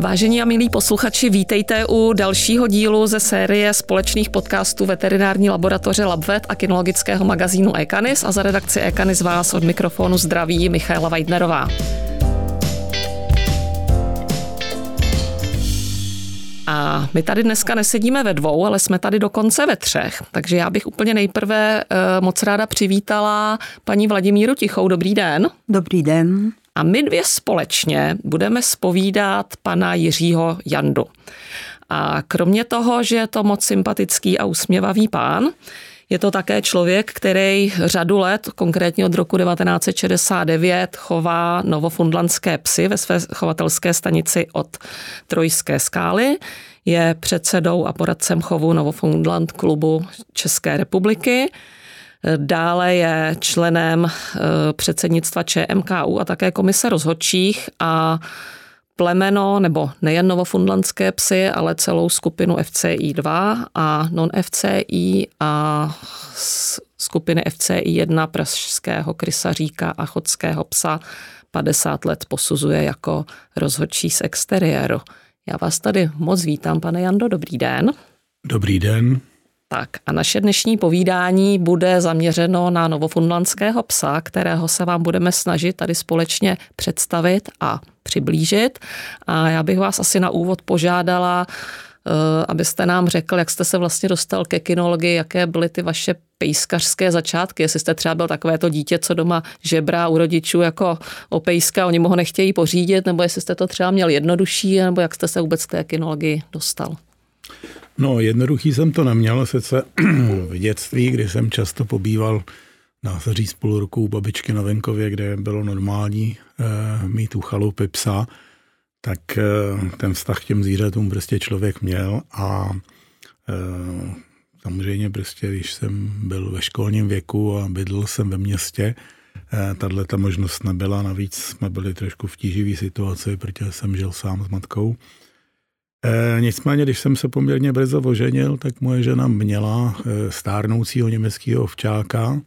Vážení a milí posluchači, vítejte u dalšího dílu ze série společných podcastů veterinární laboratoře LabVet a kinologického magazínu Ekanis a za redakci Ekanis vás od mikrofonu zdraví Michaela Weidnerová. A my tady dneska nesedíme ve dvou, ale jsme tady dokonce ve třech. Takže já bych úplně nejprve eh, moc ráda přivítala paní Vladimíru Tichou. Dobrý den. Dobrý den. A my dvě společně budeme spovídat pana Jiřího Jandu. A kromě toho, že je to moc sympatický a usměvavý pán, je to také člověk, který řadu let, konkrétně od roku 1969, chová novofundlandské psy ve své chovatelské stanici od Trojské skály. Je předsedou a poradcem chovu Novofundland klubu České republiky. Dále je členem eh, předsednictva ČMKU a také komise rozhodčích a plemeno, nebo nejen novofundlandské psy, ale celou skupinu FCI2 a non-FCI a skupiny FCI1 pražského krysaříka a chodského psa 50 let posuzuje jako rozhodčí z exteriéru. Já vás tady moc vítám, pane Jando, dobrý den. Dobrý den. Tak a naše dnešní povídání bude zaměřeno na novofundlandského psa, kterého se vám budeme snažit tady společně představit a přiblížit. A já bych vás asi na úvod požádala, eh, abyste nám řekl, jak jste se vlastně dostal ke kinologii, jaké byly ty vaše pejskařské začátky, jestli jste třeba byl takové to dítě, co doma žebrá u rodičů jako o pejska, oni mu ho nechtějí pořídit, nebo jestli jste to třeba měl jednodušší, nebo jak jste se vůbec k té kinologii dostal. No, jednoduchý jsem to neměl, sice v dětství, kdy jsem často pobýval dá se říct půl roku u babičky na venkově, kde bylo normální e, mít u chalupy psa, tak e, ten vztah k těm zvířatům prostě člověk měl a e, samozřejmě prostě, když jsem byl ve školním věku a bydlel jsem ve městě, tahle ta možnost nebyla, navíc jsme byli trošku v tíživý situaci, protože jsem žil sám s matkou, E, nicméně, když jsem se poměrně brzo oženil, tak moje žena měla e, stárnoucího německého ovčáka,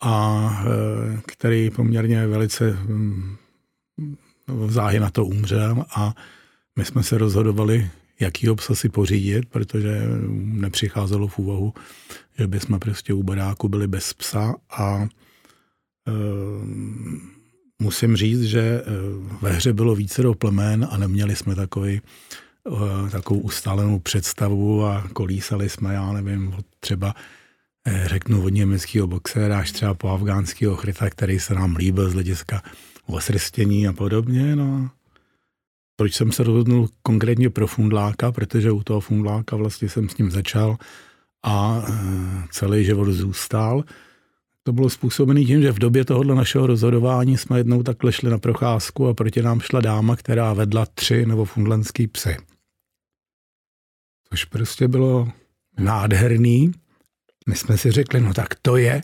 a e, který poměrně velice mm, záhy na to umřel a my jsme se rozhodovali, jakýho psa si pořídit, protože nepřicházelo v úvahu, že bychom prostě u baráku byli bez psa a e, musím říct, že ve hře bylo více do plemen a neměli jsme takový Eh, takovou ustálenou představu a kolísali jsme, já nevím, třeba eh, řeknu od německého boxera až třeba po afgánského chryta, který se nám líbil z hlediska osrstění a podobně. No. Proč jsem se rozhodnul konkrétně pro fundláka, protože u toho fundláka vlastně jsem s ním začal a eh, celý život zůstal. To bylo způsobené tím, že v době tohohle našeho rozhodování jsme jednou takhle šli na procházku a proti nám šla dáma, která vedla tři nebo fundlandský psy což prostě bylo nádherný. My jsme si řekli, no tak to je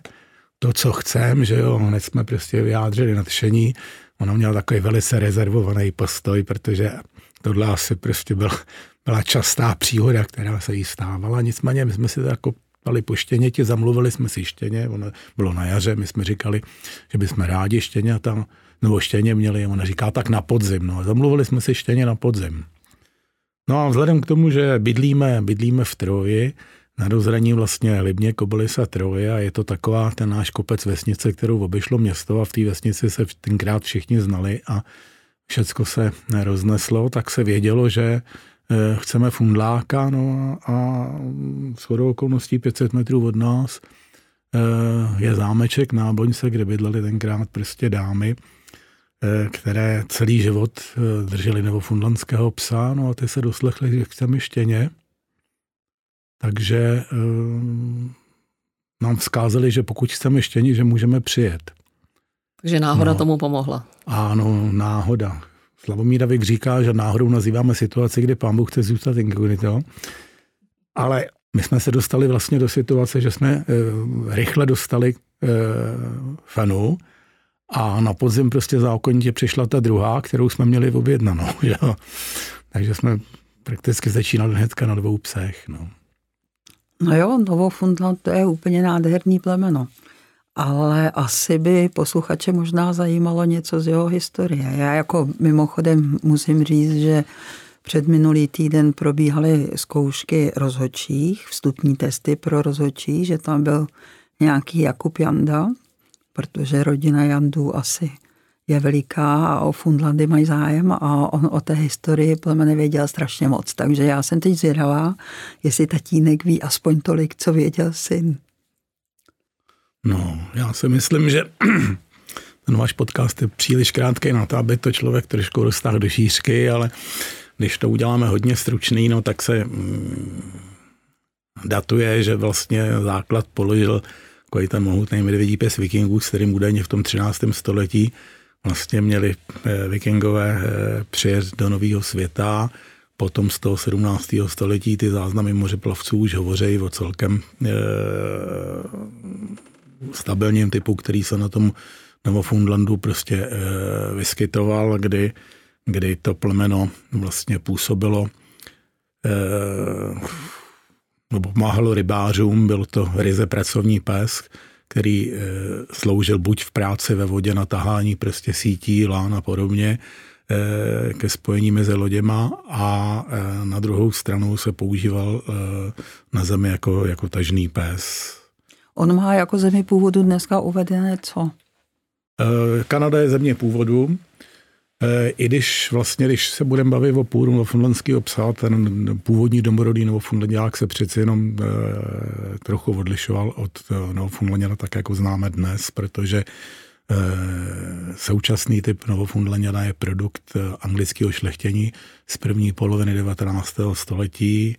to, co chcem, že jo, hned jsme prostě vyjádřili nadšení. Ona měla takový velice rezervovaný postoj, protože tohle asi prostě byl, byla častá příhoda, která se jí stávala. Nicméně my jsme si to jako dali po štěněti, zamluvili jsme si štěně, ono bylo na jaře, my jsme říkali, že bychom rádi štěně tam, nebo štěně měli, ona říká tak na podzim, no, zamluvili jsme si štěně na podzim. No a vzhledem k tomu, že bydlíme, bydlíme v Troji, na rozhraní vlastně Libně, Kobylis a Troje a je to taková ten náš kopec vesnice, kterou obešlo město a v té vesnici se tenkrát všichni znali a všecko se rozneslo, tak se vědělo, že eh, chceme fundláka no a shodou okolností 500 metrů od nás eh, je zámeček Náboňce, kde bydleli tenkrát prostě dámy které celý život eh, drželi nebo fundlandského psa, no a ty se doslechli, že chceme štěně. Takže e, nám vzkázali, že pokud chceme štění, že můžeme přijet. Takže náhoda no, tomu pomohla. Ano, náhoda. Slavomír Davik říká, že náhodou nazýváme situaci, kdy pán Bůh chce zůstat inkognito. Ale my jsme se dostali vlastně do situace, že jsme e, rychle dostali e, fenu, a na podzim prostě zákonitě přišla ta druhá, kterou jsme měli objednanou. Že? Takže jsme prakticky začínali hnedka na dvou psech. No. No jo, Novofundland to je úplně nádherný plemeno. ale asi by posluchače možná zajímalo něco z jeho historie. Já jako mimochodem musím říct, že před minulý týden probíhaly zkoušky rozhodčích, vstupní testy pro rozhodčí, že tam byl nějaký Jakub Janda, protože rodina Jandů asi je veliká a o Fundlandy mají zájem a on o té historii podle mě věděl strašně moc. Takže já jsem teď zvědavá, jestli tatínek ví aspoň tolik, co věděl syn. No, já si myslím, že ten váš podcast je příliš krátký na to, aby to člověk trošku dostal do šířky, ale když to uděláme hodně stručný, no tak se mm, datuje, že vlastně základ položil takový ten mohutný medvědí pes vikingů, s kterým údajně v tom 13. století vlastně měli eh, vikingové eh, přijet do nového světa. Potom z toho 17. století ty záznamy mořeplavců už hovoří o celkem e, stabilním typu, který se na tom Novofundlandu prostě e, vyskytoval, kdy, kdy to plemeno vlastně působilo e, nebo pomáhalo rybářům, byl to ryze pracovní pes, který e, sloužil buď v práci ve vodě na tahání prostě sítí, lán a podobně, e, ke spojení mezi loděma a e, na druhou stranu se používal na zemi jako, jako tažný pes. On má jako zemi původu dneska uvedené co? Kanada je země původu, Eh, I když vlastně, když se budeme bavit o půdu novofundlandského psa, ten původní domorodý novofundlandiák se přeci jenom e, trochu odlišoval od eh, novofundlanděna tak, jako známe dnes, protože e, současný typ novofundlanděna je produkt anglického šlechtění z první poloviny 19. století,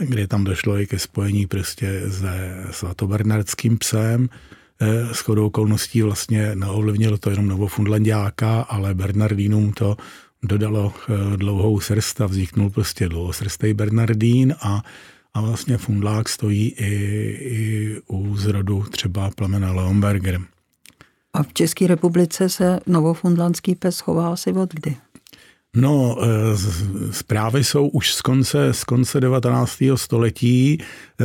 kdy tam došlo i ke spojení prostě se svatobernardským psem, Eh, s chodou okolností vlastně neovlivnilo to jenom Novofundlandiáka, ale Bernardínům to dodalo eh, dlouhou srst a vzniknul prostě dlouhosrstej Bernardín a, a vlastně Fundlák stojí i, i u zrodu třeba plemena Leonberger. A v České republice se novofundlandský pes chová asi od kdy? No, eh, zprávy jsou už z konce, z konce 19. století. Eh,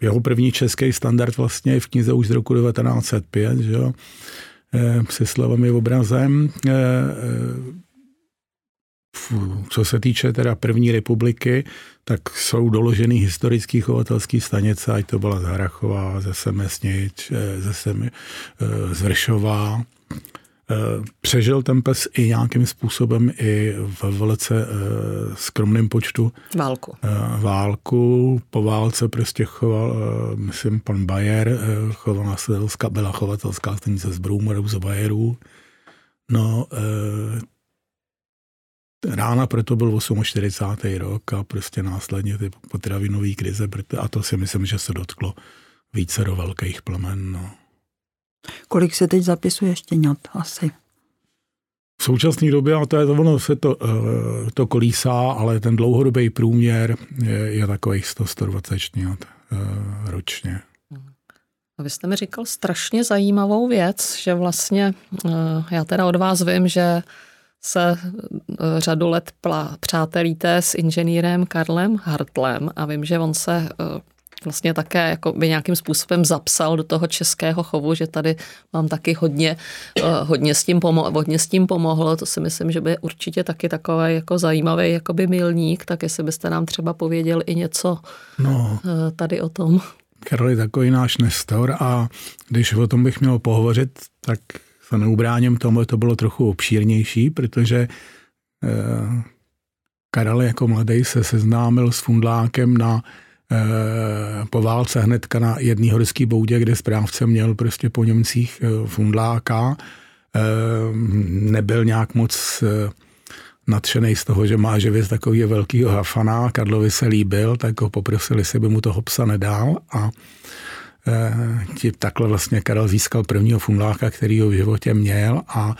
jeho první český standard vlastně je v knize už z roku 1905, že jo? Eh, se slovami obrazem. Co se týče teda první republiky, tak jsou doloženy historický chovatelský stanice, ať to byla Zharachová, ze Semesnič, ze Sem, přežil ten pes i nějakým způsobem i v velice eh, skromném počtu válku. Eh, válku. Po válce prostě choval, myslím, pan Bayer, chovala se byla chovatelská stanice z Brůmerů, z Bajerů. No, rána proto byl 48. rok a prostě následně ty potravinové krize, a to si myslím, že se dotklo více do velkých plemen. No. Kolik se teď zapisuje štěňat asi? V současné době, a to je ono se to, eh, to kolísá, ale ten dlouhodobý průměr je, je takových 100-120 štěňat eh, ročně. A vy jste mi říkal strašně zajímavou věc, že vlastně, eh, já teda od vás vím, že se řadu let přátelíte s inženýrem Karlem Hartlem a vím, že on se vlastně také jako by nějakým způsobem zapsal do toho českého chovu, že tady mám taky hodně, eh, hodně, s tím pomo- hodně s tím pomohlo. To si myslím, že by určitě taky takový jako zajímavý jakoby milník, tak jestli byste nám třeba pověděl i něco no. Eh, tady o tom. Karol je takový náš nestor a když o tom bych měl pohovořit, tak se neubráním tomu, to bylo trochu obšírnější, protože eh, Karel jako mladý se seznámil s fundlákem na po válce hnedka na jedný horský boudě, kde správce měl prostě po Němcích eh, fundláka. Eh, nebyl nějak moc nadšený z toho, že má živě takového velkého hafana. Karlovi se líbil, tak ho poprosili, jestli by mu toho psa nedal a ti takhle vlastně Karel získal prvního fundláka, který ho v životě měl a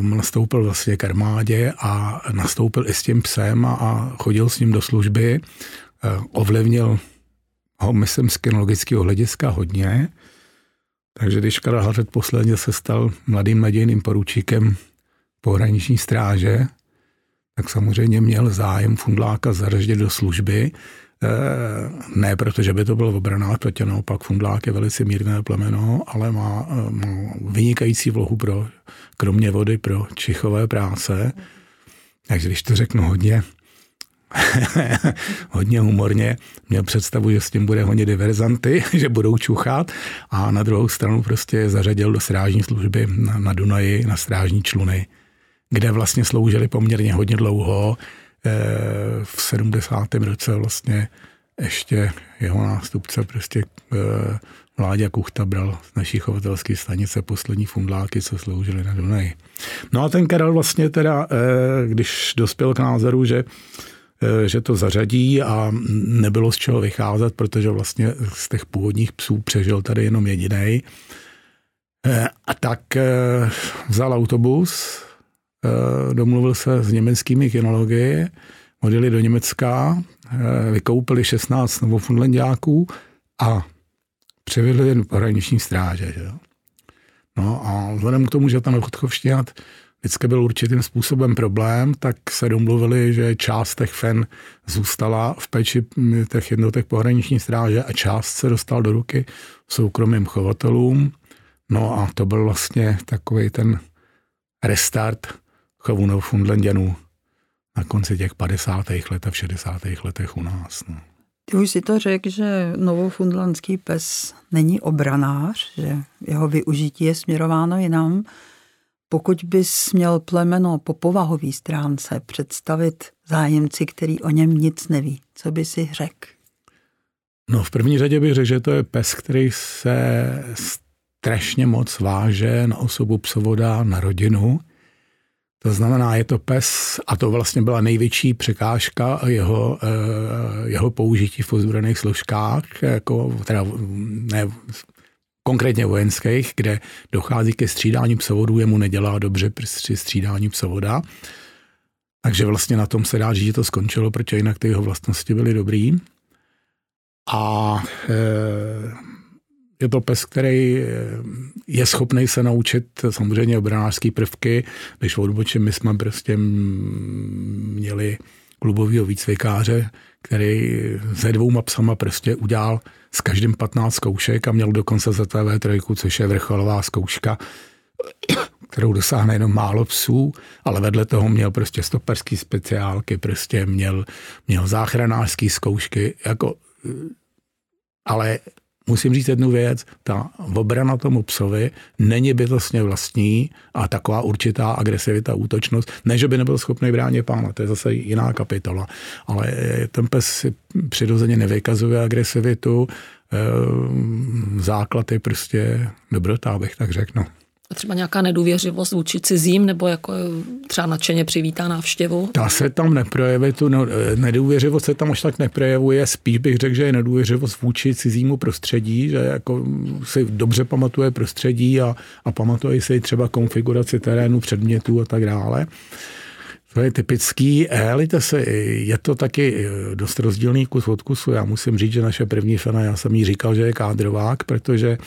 nastoupil vlastně k armádě a nastoupil i s tím psem a chodil s ním do služby Eh, ovlivnil ho, myslím, z kinologického hlediska hodně. Takže když Karel Hařet posledně se stal mladým nadějným poručíkem pohraniční stráže, tak samozřejmě měl zájem Fundláka zařadit do služby ne proto, že by to byl obranář, protože naopak Fundlák je velice mírné plemeno, ale má, má vynikající vlohu pro, kromě vody pro čichové práce. Takže když to řeknu hodně, hodně humorně, měl představu, že s tím bude hodně diverzanty, že budou čuchat a na druhou stranu prostě zařadil do strážní služby na, na Dunaji, na strážní čluny, kde vlastně sloužili poměrně hodně dlouho. E, v 70. roce vlastně ještě jeho nástupce prostě e, Vláďa Kuchta bral z naší chovatelské stanice poslední fundláky, co sloužili na Dunaji. No a ten Karel vlastně teda, e, když dospěl k názoru, že Eh, že to zařadí a nebylo z čeho vycházet, protože vlastně z těch původních psů přežil tady jenom jediný. Eh, a tak eh, vzal autobus, domluvil se s německými kinology, odjeli do Německa, vykoupili 16 novofunlandiáků a převedli jen pohraniční stráže. Že? No a vzhledem k tomu, že tam Chodchovštěnat vždycky byl určitým způsobem problém, tak se domluvili, že část těch fen zůstala v péči těch jednotek pohraniční stráže a část se dostal do ruky soukromým chovatelům. No a to byl vlastně takový ten restart chovu Neufundlandianů na konci těch 50. let a v 60. letech u nás. No. Ty už si to řekl, že novofundlandský pes není obranář, že jeho využití je směrováno jinam. Pokud bys měl plemeno po povahové stránce představit zájemci, který o něm nic neví, co by si řekl? No v první řadě bych řekl, že to je pes, který se strašně moc váže na osobu psovoda, na rodinu. To znamená, je to pes, a to vlastně byla největší překážka jeho, eh, jeho použití v ozbrojených složkách, jako, teda ne konkrétně vojenských, kde dochází ke střídání psovodů, jemu nedělá dobře při střídání psovoda. Takže vlastně na tom se dá říct, že to skončilo, protože jinak ty jeho vlastnosti byly dobrý. A e, je to pes, který e, je schopný se naučit samozřejmě obranářské prvky, když odbočím, my jsme prostě měli klubového výcvikáře, který se dvouma psama prostě udělal s každým 15 zkoušek a měl dokonce za TV3, což je vrcholová zkouška, kterou dosáhne jenom málo psů, ale vedle toho měl prostě stoperský speciálky, prostě měl, měl záchranářský zkoušky, jako, ale musím říct jednu věc, ta obrana tomu psovi není bytostně vlastní a taková určitá agresivita, útočnost, ne, že by nebyl schopný bránit pána, to je zase jiná kapitola, ale ten pes přirozeně nevykazuje agresivitu, ehm, základ je prostě dobrota, bych tak řekl. Třeba nějaká nedůvěřivost vůči cizím, nebo jako třeba nadšeně přivítá návštěvu? Ta se tam neprojevuje, tu no, nedůvěřivost se tam až tak neprojevuje, spíš bych řekl, že je nedůvěřivost vůči cizímu prostředí, že jako si dobře pamatuje prostředí a, a pamatuje si třeba konfiguraci terénu, předmětů a tak dále. To je typický. Elite se, je to taky dost rozdílný kus od kusu. Já musím říct, že naše první fena, já jsem jí říkal, že je kádrovák, protože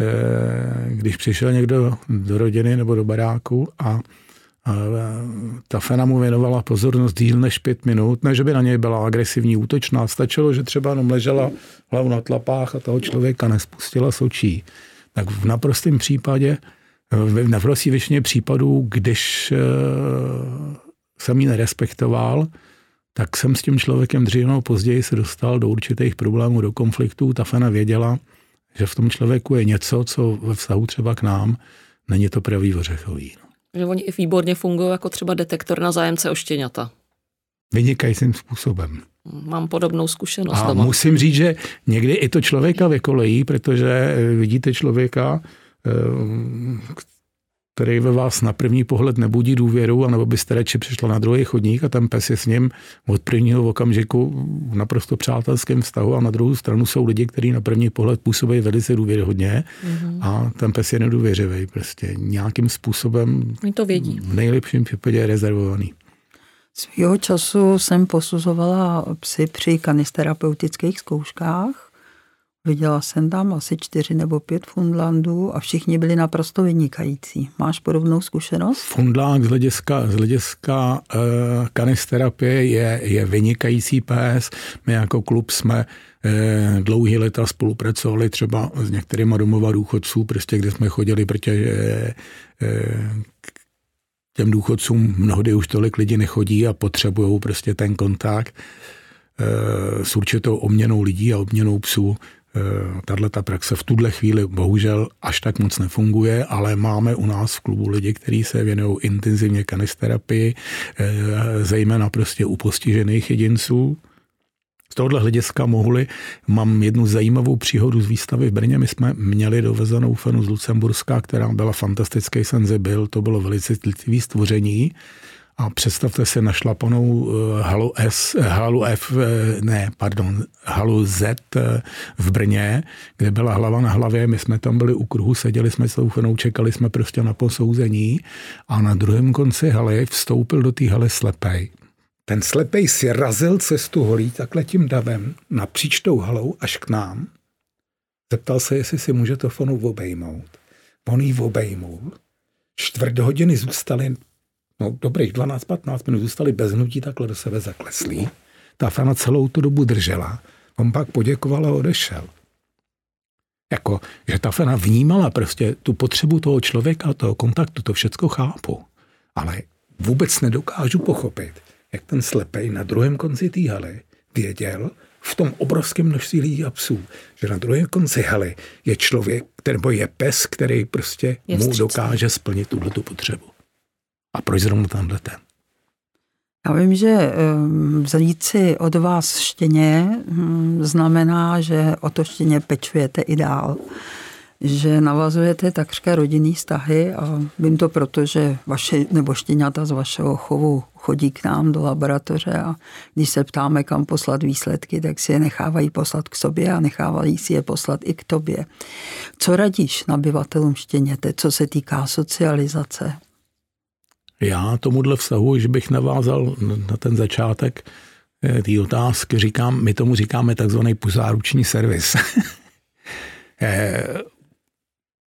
Eh, když přišel někdo do rodiny nebo do baráku a ta fena mu věnovala pozornost díl než pět minut, ne, že by na něj byla agresivní, útočná. Stačilo, že třeba jenom ležela hlavu na tlapách a toho člověka nespustila s očí. Tak v naprostém případě, v naprostý většině případů, když eh, jsem ji nerespektoval, tak jsem s tím člověkem dřív nebo později se dostal do určitých problémů, do konfliktů. Ta fena věděla, že v tom člověku je něco, co ve vztahu třeba k nám není to pravý ořechový. No. Že oni i výborně fungují jako třeba detektor na zájemce o štěňata. Vynikajícím způsobem. Mám podobnou zkušenost. A doma. musím říct, že někdy i to člověka vykolejí, protože eh, vidíte člověka, eh, který ve vás na první pohled nebudí důvěru, anebo byste radši přišla na druhý chodník a ten pes je s ním od prvního okamžiku v naprosto přátelském vztahu a na druhou stranu jsou lidi, kteří na první pohled působí velice důvěryhodně mm-hmm. a ten pes je nedůvěřivý prostě nějakým způsobem Oni to vědí. v nejlepším případě je rezervovaný. Svýho času jsem posuzovala psy při kanisterapeutických zkouškách Viděla jsem tam asi čtyři nebo pět Fundlandů a všichni byli naprosto vynikající. Máš podobnou zkušenost? Fundlák z hlediska, z hlediska uh, kanisterapie je, je vynikající pes. My jako klub jsme uh, dlouhý leta spolupracovali třeba s některými domova důchodců, prostě kde jsme chodili, protože uh, těm důchodcům mnohdy už tolik lidí nechodí a potřebují prostě ten kontakt s určitou obměnou lidí a obměnou psů. Eh, tahle ta praxe v tuhle chvíli bohužel až tak moc nefunguje, ale máme u nás v klubu lidi, kteří se věnují intenzivně kanisterapii, eh, zejména prostě u postižených jedinců. Z tohohle hlediska mohli, mám jednu zajímavou příhodu z výstavy v Brně. My jsme měli dovezenou fenu z Lucemburska, která byla fantastický senzibil, to bylo velice citlivý stvoření. A představte si našlapanou eh, halu S, eh, halu F, eh, ne, pardon, halu Z v Brně, kde byla hlava na hlavě. My jsme tam byli u kruhu, seděli jsme s tou čekali jsme prostě na posouzení a na druhém konci haly vstoupil do té haly slepej. Ten slepej si razil cestu holí takhle tím davem napříč tou halou až k nám. Zeptal se, jestli si může to fonu obejmout. On jí obejmul. Čtvrt hodiny zůstali no dobrých 12-15 minut zůstali bez hnutí takhle do sebe zakleslí. Ta fana celou tu dobu držela. On pak poděkoval a odešel. Jako, že ta fana vnímala prostě tu potřebu toho člověka, toho kontaktu, to všecko chápu. Ale vůbec nedokážu pochopit, jak ten slepej na druhém konci té haly věděl, v tom obrovském množství lidí a psů, že na druhém konci haly je člověk, nebo je pes, který prostě je mu dokáže splnit tuhle tu potřebu. A proč zrovna tenhle ten? Já vím, že ehm, vzít si od vás štěně hm, znamená, že o to štěně pečujete i dál. Že navazujete takřka rodinný vztahy a vím to proto, že vaše, nebo štěňata z vašeho chovu chodí k nám do laboratoře a když se ptáme, kam poslat výsledky, tak si je nechávají poslat k sobě a nechávají si je poslat i k tobě. Co radíš nabyvatelům štěněte, co se týká socializace? Já tomuhle vztahu, že bych navázal na ten začátek eh, té otázky, říkám, my tomu říkáme takzvaný puzáruční servis.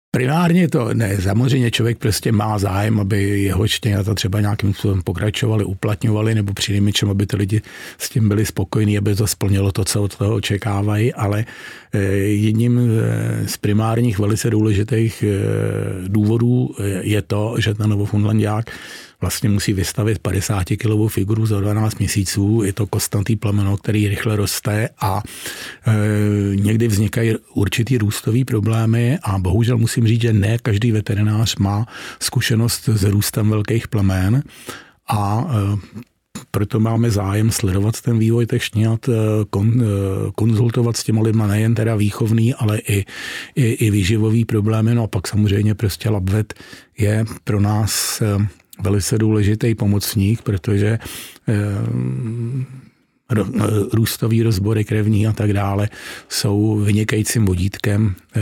Eh, primárně to, ne, samozřejmě člověk prostě má zájem, aby jeho štěňata třeba nějakým způsobem pokračovali, uplatňovali, nebo při čem, aby ty lidi s tím byli spokojení, aby to splnilo to, co od toho očekávají, ale eh, jedním z primárních velice důležitých důvodů je to, že ten Novofunlandiák vlastně musí vystavit 50 kilovou figuru za 12 měsíců. Je to kostnatý plemeno, který rychle roste a e, někdy vznikají určitý růstový problémy a bohužel musím říct, že ne každý veterinář má zkušenost s růstem velkých plemen a e, proto máme zájem sledovat ten vývoj těch šňat, e, kon, e, konzultovat s těma lidma nejen teda výchovný, ale i, i, i výživový problémy. No a pak samozřejmě prostě labvet je pro nás e, velice důležitý pomocník, protože eh, růstový rozbory krevní a tak dále jsou vynikajícím vodítkem eh,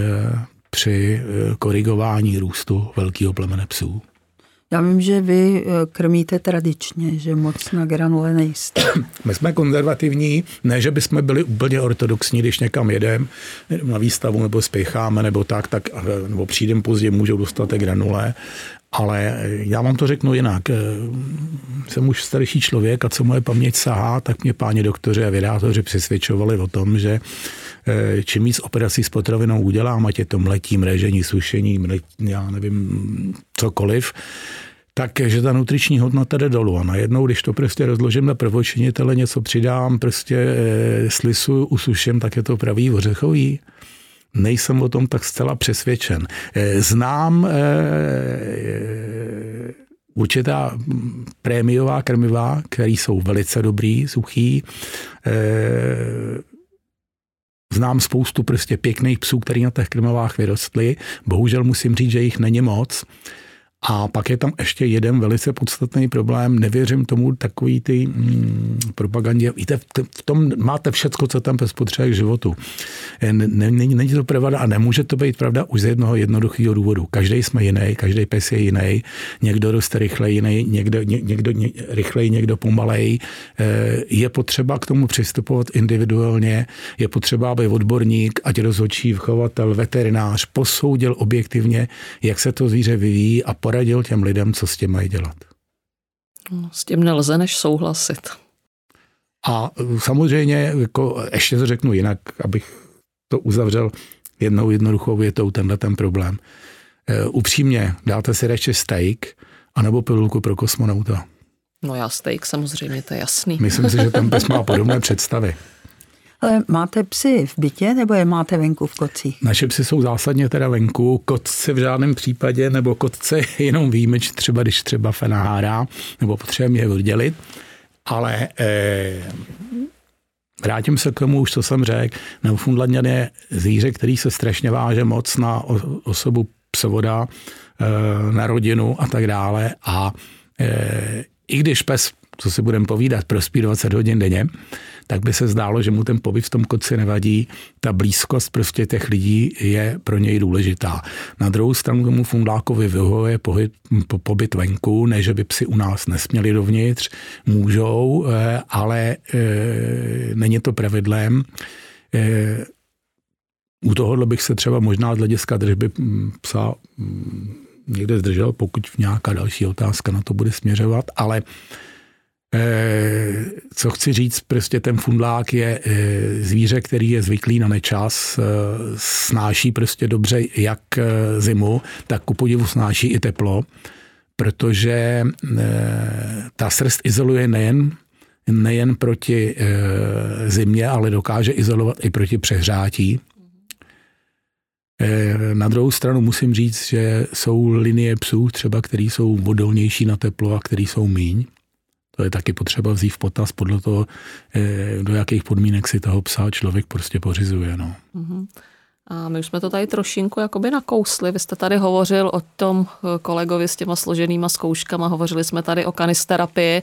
při eh, korigování růstu velkého plemene psů. Já vím, že vy krmíte tradičně, že moc na granule nejste. My jsme konzervativní, ne, že bychom byli úplně ortodoxní, když někam jedem na výstavu nebo spěcháme nebo tak, tak nebo přijdem pozdě, můžou dostat granule, ale já vám to řeknu jinak. Jsem už starší člověk a co moje paměť sahá, tak mě páni doktoři a vydátoři přesvědčovali o tom, že eh, čím víc operací s potravinou udělám, ať je to mletí, mrežení, sušení, mlet, já nevím, cokoliv, takže ta nutriční hodnota jde dolů. A najednou, když to prostě rozložím na prvočinitele, něco přidám, prostě e, slisu, usuším, tak je to pravý ořechový nejsem o tom tak zcela přesvědčen. Eh, znám eh, určitá prémiová krmiva, které jsou velice dobrý, suchý. Eh, znám spoustu prostě pěkných psů, který na těch krmivách vyrostly. Bohužel musím říct, že jich není moc. A pak je tam ještě jeden velice podstatný problém. Nevěřím tomu takový ty mm, propagandě. Víte, v tom máte všecko, co tam pes potřebuje k životu. Není, není to pravda a nemůže to být pravda už z jednoho jednoduchého důvodu. Každý jsme jiný, každý pes je jiný. Někdo roste rychleji, jiný, někdo, ně, někdo ně, rychleji, někdo pomalej. Eh, je potřeba k tomu přistupovat individuálně. Je potřeba, aby odborník, ať rozhodčí, vchovatel, veterinář posoudil objektivně, jak se to zvíře vyvíjí a poradil těm lidem, co s tím mají dělat. No, s tím nelze než souhlasit. A samozřejmě, jako, ještě to řeknu jinak, abych to uzavřel jednou jednoduchou větou, tenhle ten problém. E, upřímně, dáte si radši steak anebo pilulku pro kosmonauta? No já steak samozřejmě, to je jasný. Myslím si, že ten pes má podobné představy. Ale máte psy v bytě nebo je máte venku v kocích? Naše psy jsou zásadně teda venku, kotce v žádném případě, nebo kotce jenom výjimeč, třeba když třeba fenahárá, nebo potřebujeme je oddělit. Ale eh, vrátím se k tomu, už co jsem řekl, Newfoundlandian je zvíře, který se strašně váže moc na osobu psovoda, eh, na rodinu a tak dále. A eh, i když pes, co si budeme povídat, prospí 20 hodin denně, tak by se zdálo, že mu ten pobyt v tom koci nevadí. Ta blízkost prostě těch lidí je pro něj důležitá. Na druhou stranu tomu fundákovi vyhovuje pohyb, po, pobyt venku, ne, že by psi u nás nesměli dovnitř, můžou, eh, ale e, není to pravidlem. E, u tohohle bych se třeba možná z hlediska držby hm, psa hm, někde zdržel, pokud nějaká další otázka na to bude směřovat, ale Eh, co chci říct, prostě ten fundlák je eh, zvíře, který je zvyklý na nečas, eh, snáší prostě dobře jak zimu, tak ku podivu snáší i teplo, protože ta srst izoluje nejen nejen proti zimě, ale dokáže izolovat i proti přehrátí. Na druhou stranu musím říct, že jsou linie psů třeba, který jsou odolnější na teplo a který jsou míň. To je taky potřeba vzít v potaz podle toho, eh, do jakých podmínek si toho psa člověk prostě pořizuje. No. Mm-hmm. A my už jsme to tady trošinku jakoby nakousli. Vy jste tady hovořil o tom eh, kolegovi s těma složenýma zkouškama, hovořili jsme tady o kanisterapii,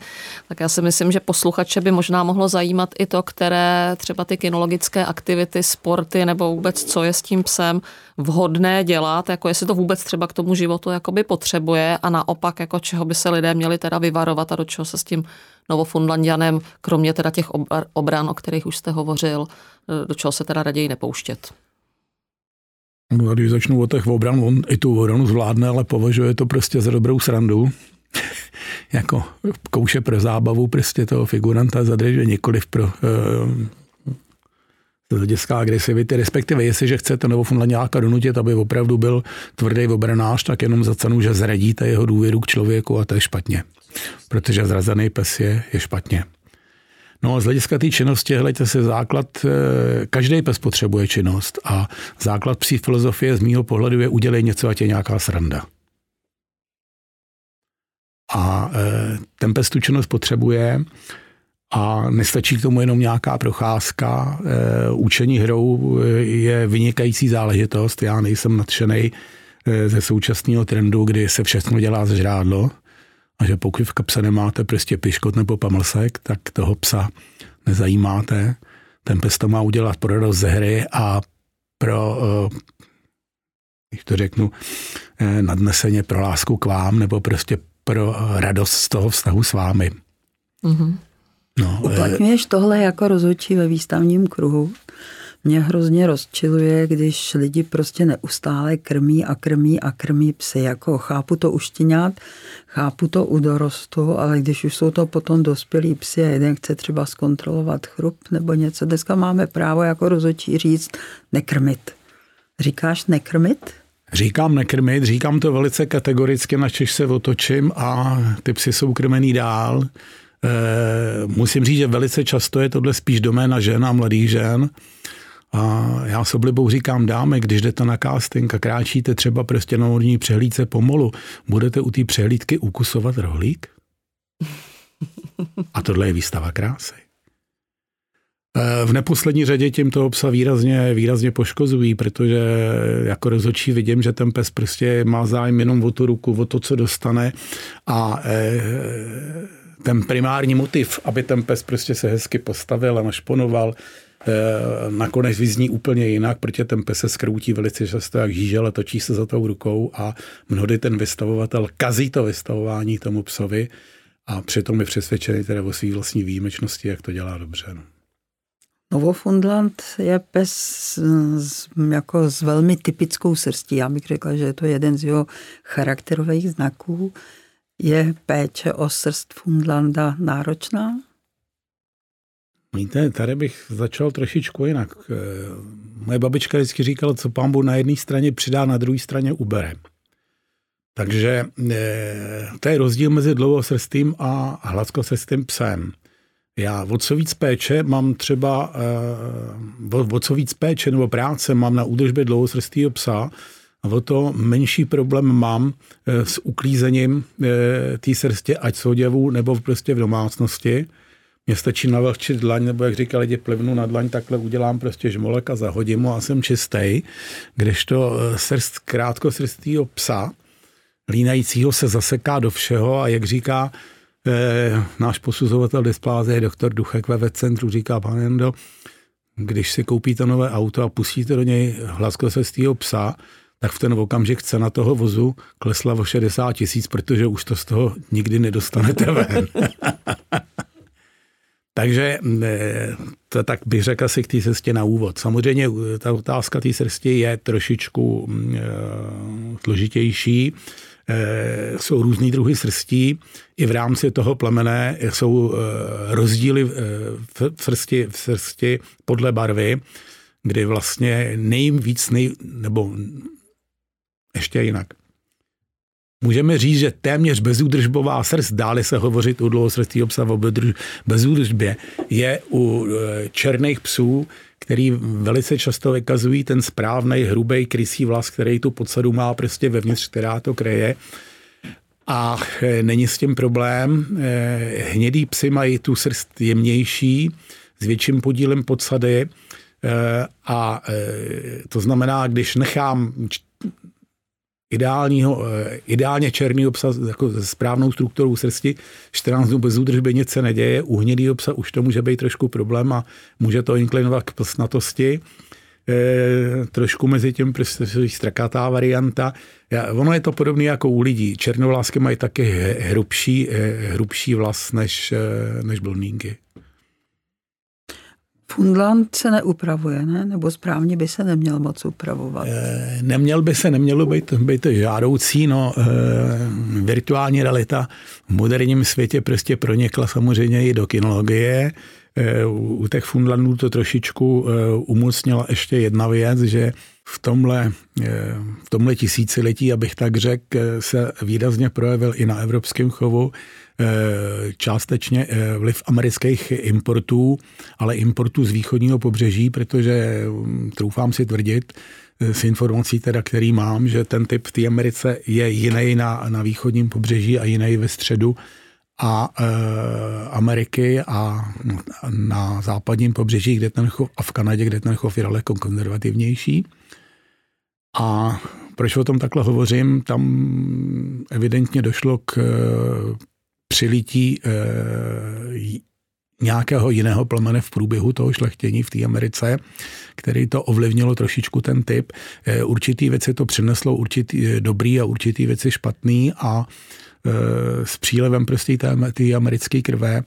tak já si myslím, že posluchače by možná mohlo zajímat i to, které třeba ty kinologické aktivity, sporty nebo vůbec co je s tím psem vhodné dělat, jako jestli to vůbec třeba k tomu životu jakoby potřebuje a naopak, jako čeho by se lidé měli teda vyvarovat a do čeho se s tím Novofunlandianem, kromě teda těch obran, o kterých už jste hovořil, eh, do čeho se teda raději nepouštět. No, když začnu o těch obran, on i tu obranu zvládne, ale považuje to prostě za dobrou srandu. jako kouše pro zábavu prostě toho figuranta zadržuje nikoliv pro uh, hlediska agresivity, respektive jestliže chcete Novofunlaňáka donutit, aby opravdu byl tvrdý obranář, tak jenom za cenu, že zradíte jeho důvěru k člověku a to je špatně. Protože zrazený pes je, je špatně. No a z hlediska té činnosti, hledajte se základ, eh, každý pes potřebuje činnost a základ psí filozofie z mýho pohledu je udělej něco, ať je nějaká sranda. A eh, ten pes tu činnost potřebuje a nestačí k tomu jenom nějaká procházka. Eh, učení hrou je vynikající záležitost. Já nejsem nadšený ze současného trendu, kdy se všechno dělá z žrádlo a že pokud v kapse nemáte prostě piškot nebo pamlsek, tak toho psa nezajímáte. Ten pes to má udělat pro radost ze hry a pro, když eh, to řeknu, eh, nadneseně pro lásku k vám nebo prostě pro radost z toho vztahu s vámi. Mm-hmm. No, Uplatňuješ tohle jako rozhodčí ve výstavním kruhu? Mě hrozně rozčiluje, když lidi prostě neustále krmí a krmí a krmí psy. Jako chápu to uštěňat, chápu to u dorostu, ale když už jsou to potom dospělí psy a jeden chce třeba zkontrolovat chrup nebo něco, dneska máme právo jako rozhodčí říct nekrmit. Říkáš nekrmit? Říkám nekrmit, říkám to velice kategoricky, načež se otočím a ty psy jsou krmený dál. E, musím říct, že velice často je tohle spíš doména žen a mladých žen. A já s oblibou říkám, dáme, když jdete na casting a kráčíte třeba prostě na vodní přehlídce pomolu, budete u té přehlídky ukusovat rohlík? A tohle je výstava krásy. V neposlední řadě tím toho psa výrazně, výrazně poškozují, protože jako rozhodčí vidím, že ten pes prostě má zájem jenom o tu ruku, o to, co dostane a e, ten primární motiv, aby ten pes prostě se hezky postavil a našponoval, e, nakonec vyzní úplně jinak, protože ten pes se skroutí velice často jak žížel a točí se za tou rukou a mnohdy ten vystavovatel kazí to vystavování tomu psovi a přitom je přesvědčený teda o své vlastní výjimečnosti, jak to dělá dobře. No. Novofundland je pes s, jako s velmi typickou srstí. Já bych řekla, že je to jeden z jeho charakterových znaků. Je péče o srst Fundlanda náročná? Víte, tady bych začal trošičku jinak. Eh, moje babička vždycky říkala, co Bůh na jedné straně přidá, na druhé straně ubere. Takže eh, to je rozdíl mezi dlouhosrstým a hladkosrstým psem. Já o co víc péče mám třeba, uh, o co víc péče nebo práce mám na údržbě dlouhosrstého psa, a o to menší problém mám s uklízením té srstě, ať s oděvu nebo prostě v domácnosti. Mně stačí navlhčit dlaň, nebo jak říkali lidi, plivnu na dlaň, takhle udělám prostě žmolek a zahodím mu a jsem čistý. Kdežto srst krátkosrstého psa, línajícího se zaseká do všeho a jak říká Eh, náš posuzovatel displáze, doktor Duchek ve centru, říká, pane Jendo, když si koupíte nové auto a pustíte do něj hlaskosestýho psa, tak v ten okamžik cena toho vozu klesla o 60 tisíc, protože už to z toho nikdy nedostanete ven. Takže eh, to tak bych řekl asi k té cestě na úvod. Samozřejmě eh, ta otázka té srsti je trošičku mm, složitější. Eh, jsou různý druhy srstí. I v rámci toho plemene jsou eh, rozdíly eh, v srsti, v srsti podle barvy, kdy vlastně nejvíc, nej, nebo ještě jinak. Můžeme říct, že téměř bezúdržbová srst, dále se hovořit u dlouhosrstého psa o bezúdržbě, je u černých psů, který velice často vykazují ten správný hrubý krysí vlas, který tu podsadu má prostě vevnitř, která to kreje. A e, není s tím problém. E, hnědý psy mají tu srst jemnější, s větším podílem podsady. A to znamená, když nechám ideálního, eh, ideálně černý psa jako se správnou strukturou srsti, 14 dnů bez údržby nic se neděje, u hnědýho psa už to může být trošku problém a může to inklinovat k plsnatosti. E, trošku mezi tím strakatá varianta. Ja, ono je to podobné jako u lidí. Černovlásky mají taky hrubší, hrubší vlas než, než blondýnky. Fundland se neupravuje, ne? Nebo správně by se neměl moc upravovat? E, neměl by se, nemělo být, být žádoucí, no e, virtuální realita v moderním světě prostě pronikla samozřejmě i do kinologie. E, u těch Fundlandů to trošičku umocnila ještě jedna věc, že v tomhle, v tomhle tisíciletí, abych tak řekl, se výrazně projevil i na evropském chovu Eh, částečně eh, vliv amerických importů, ale importů z východního pobřeží, protože hm, troufám si tvrdit, eh, s informací teda, který mám, že ten typ v té Americe je jiný na, na východním pobřeží a jiný ve středu a e, Ameriky a na západním pobřeží, kde ten chov, a v Kanadě, kde ten chov je daleko konzervativnější. A proč o tom takhle hovořím? Tam evidentně došlo k přilítí e, nějakého jiného plemene v průběhu toho šlechtění v té Americe, který to ovlivnilo trošičku ten typ. E, určitý věci to přineslo určitý eh, dobrý a určitý věci špatný a s přílevem prostě té americké krve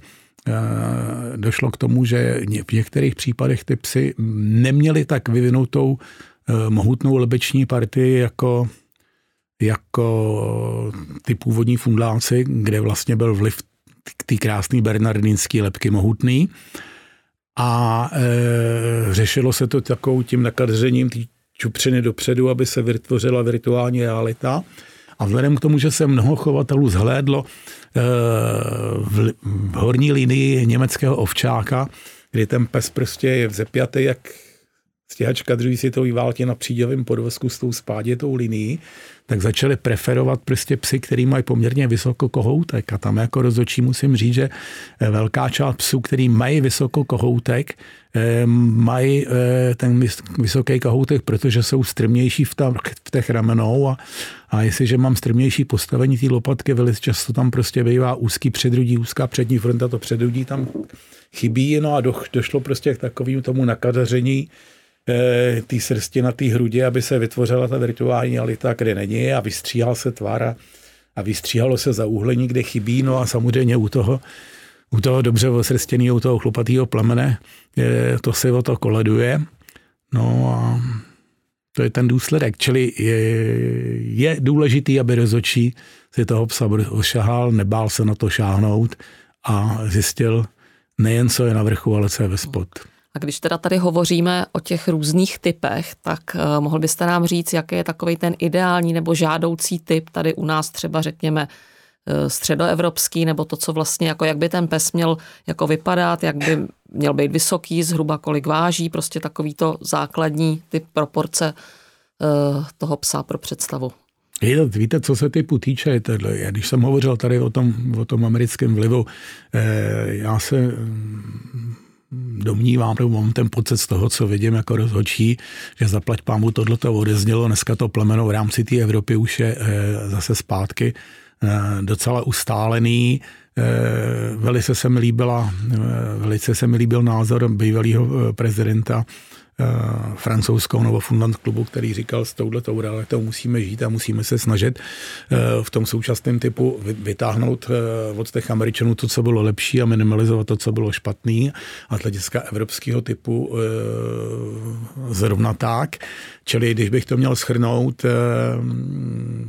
došlo k tomu, že v některých případech ty psy neměly tak vyvinutou mohutnou lebeční partii jako jako ty původní fundláci, kde vlastně byl vliv ty krásný bernardinský lepky mohutný. A e, řešilo se to takovou tím nakadeřením té čupřiny dopředu, aby se vytvořila virtuální realita. A vzhledem k tomu, že se mnoho chovatelů zhlédlo e, v, v horní linii německého ovčáka, kdy ten pes prostě je vzepjatý jak stěhačka druhé světové války na přídělovém podvozku s tou spádětou linií, tak začali preferovat prostě psy, který mají poměrně vysoko kohoutek. A tam jako rozočí musím říct, že eh, velká část psů, který mají vysoko kohoutek, eh, mají eh, ten vysoký kohoutek, protože jsou strmější v, tam, v těch ramenou a, a jestliže mám strmější postavení té lopatky, velice často tam prostě bývá úzký předrudí, úzká přední fronta, to předrudí tam chybí, no a do, došlo prostě k takovým tomu nakazaření e, té srsti na té hrudi, aby se vytvořila ta virtuální realita, kde není a vystříhal se tvar a, vystříhalo se zauhlení, kde chybí, no a samozřejmě u toho, u toho dobře osrstěného, u toho chlupatého plemene, e, to se o to koleduje. No a to je ten důsledek. Čili je, je důležitý, aby rozočí si toho psa ošahal, nebál se na to šáhnout a zjistil nejen, co je na vrchu, ale co je ve spod. A když teda tady hovoříme o těch různých typech, tak uh, mohl byste nám říct, jaký je takový ten ideální nebo žádoucí typ tady u nás třeba řekněme uh, středoevropský, nebo to, co vlastně, jako jak by ten pes měl jako vypadat, jak by měl být vysoký, zhruba kolik váží, prostě takový to základní typ proporce uh, toho psa pro představu. Víte, co se typu týče, tohle, když jsem hovořil tady o tom, o tom americkém vlivu, já se domnívám, nebo mám ten pocit z toho, co vidím jako rozhodčí, že zaplať pámu tohle to odeznělo, dneska to plemeno v rámci té Evropy už je e, zase zpátky e, docela ustálený, e, velice se mi líbila, velice se mi líbil názor bývalého prezidenta Eh, francouzskou nebo Fundant klubu, který říkal, s touhletou realitou musíme žít a musíme se snažit eh, v tom současném typu vytáhnout eh, od těch Američanů to, co bylo lepší a minimalizovat to, co bylo špatný a hlediska evropského typu zrovna tak. Čili když bych to měl schrnout,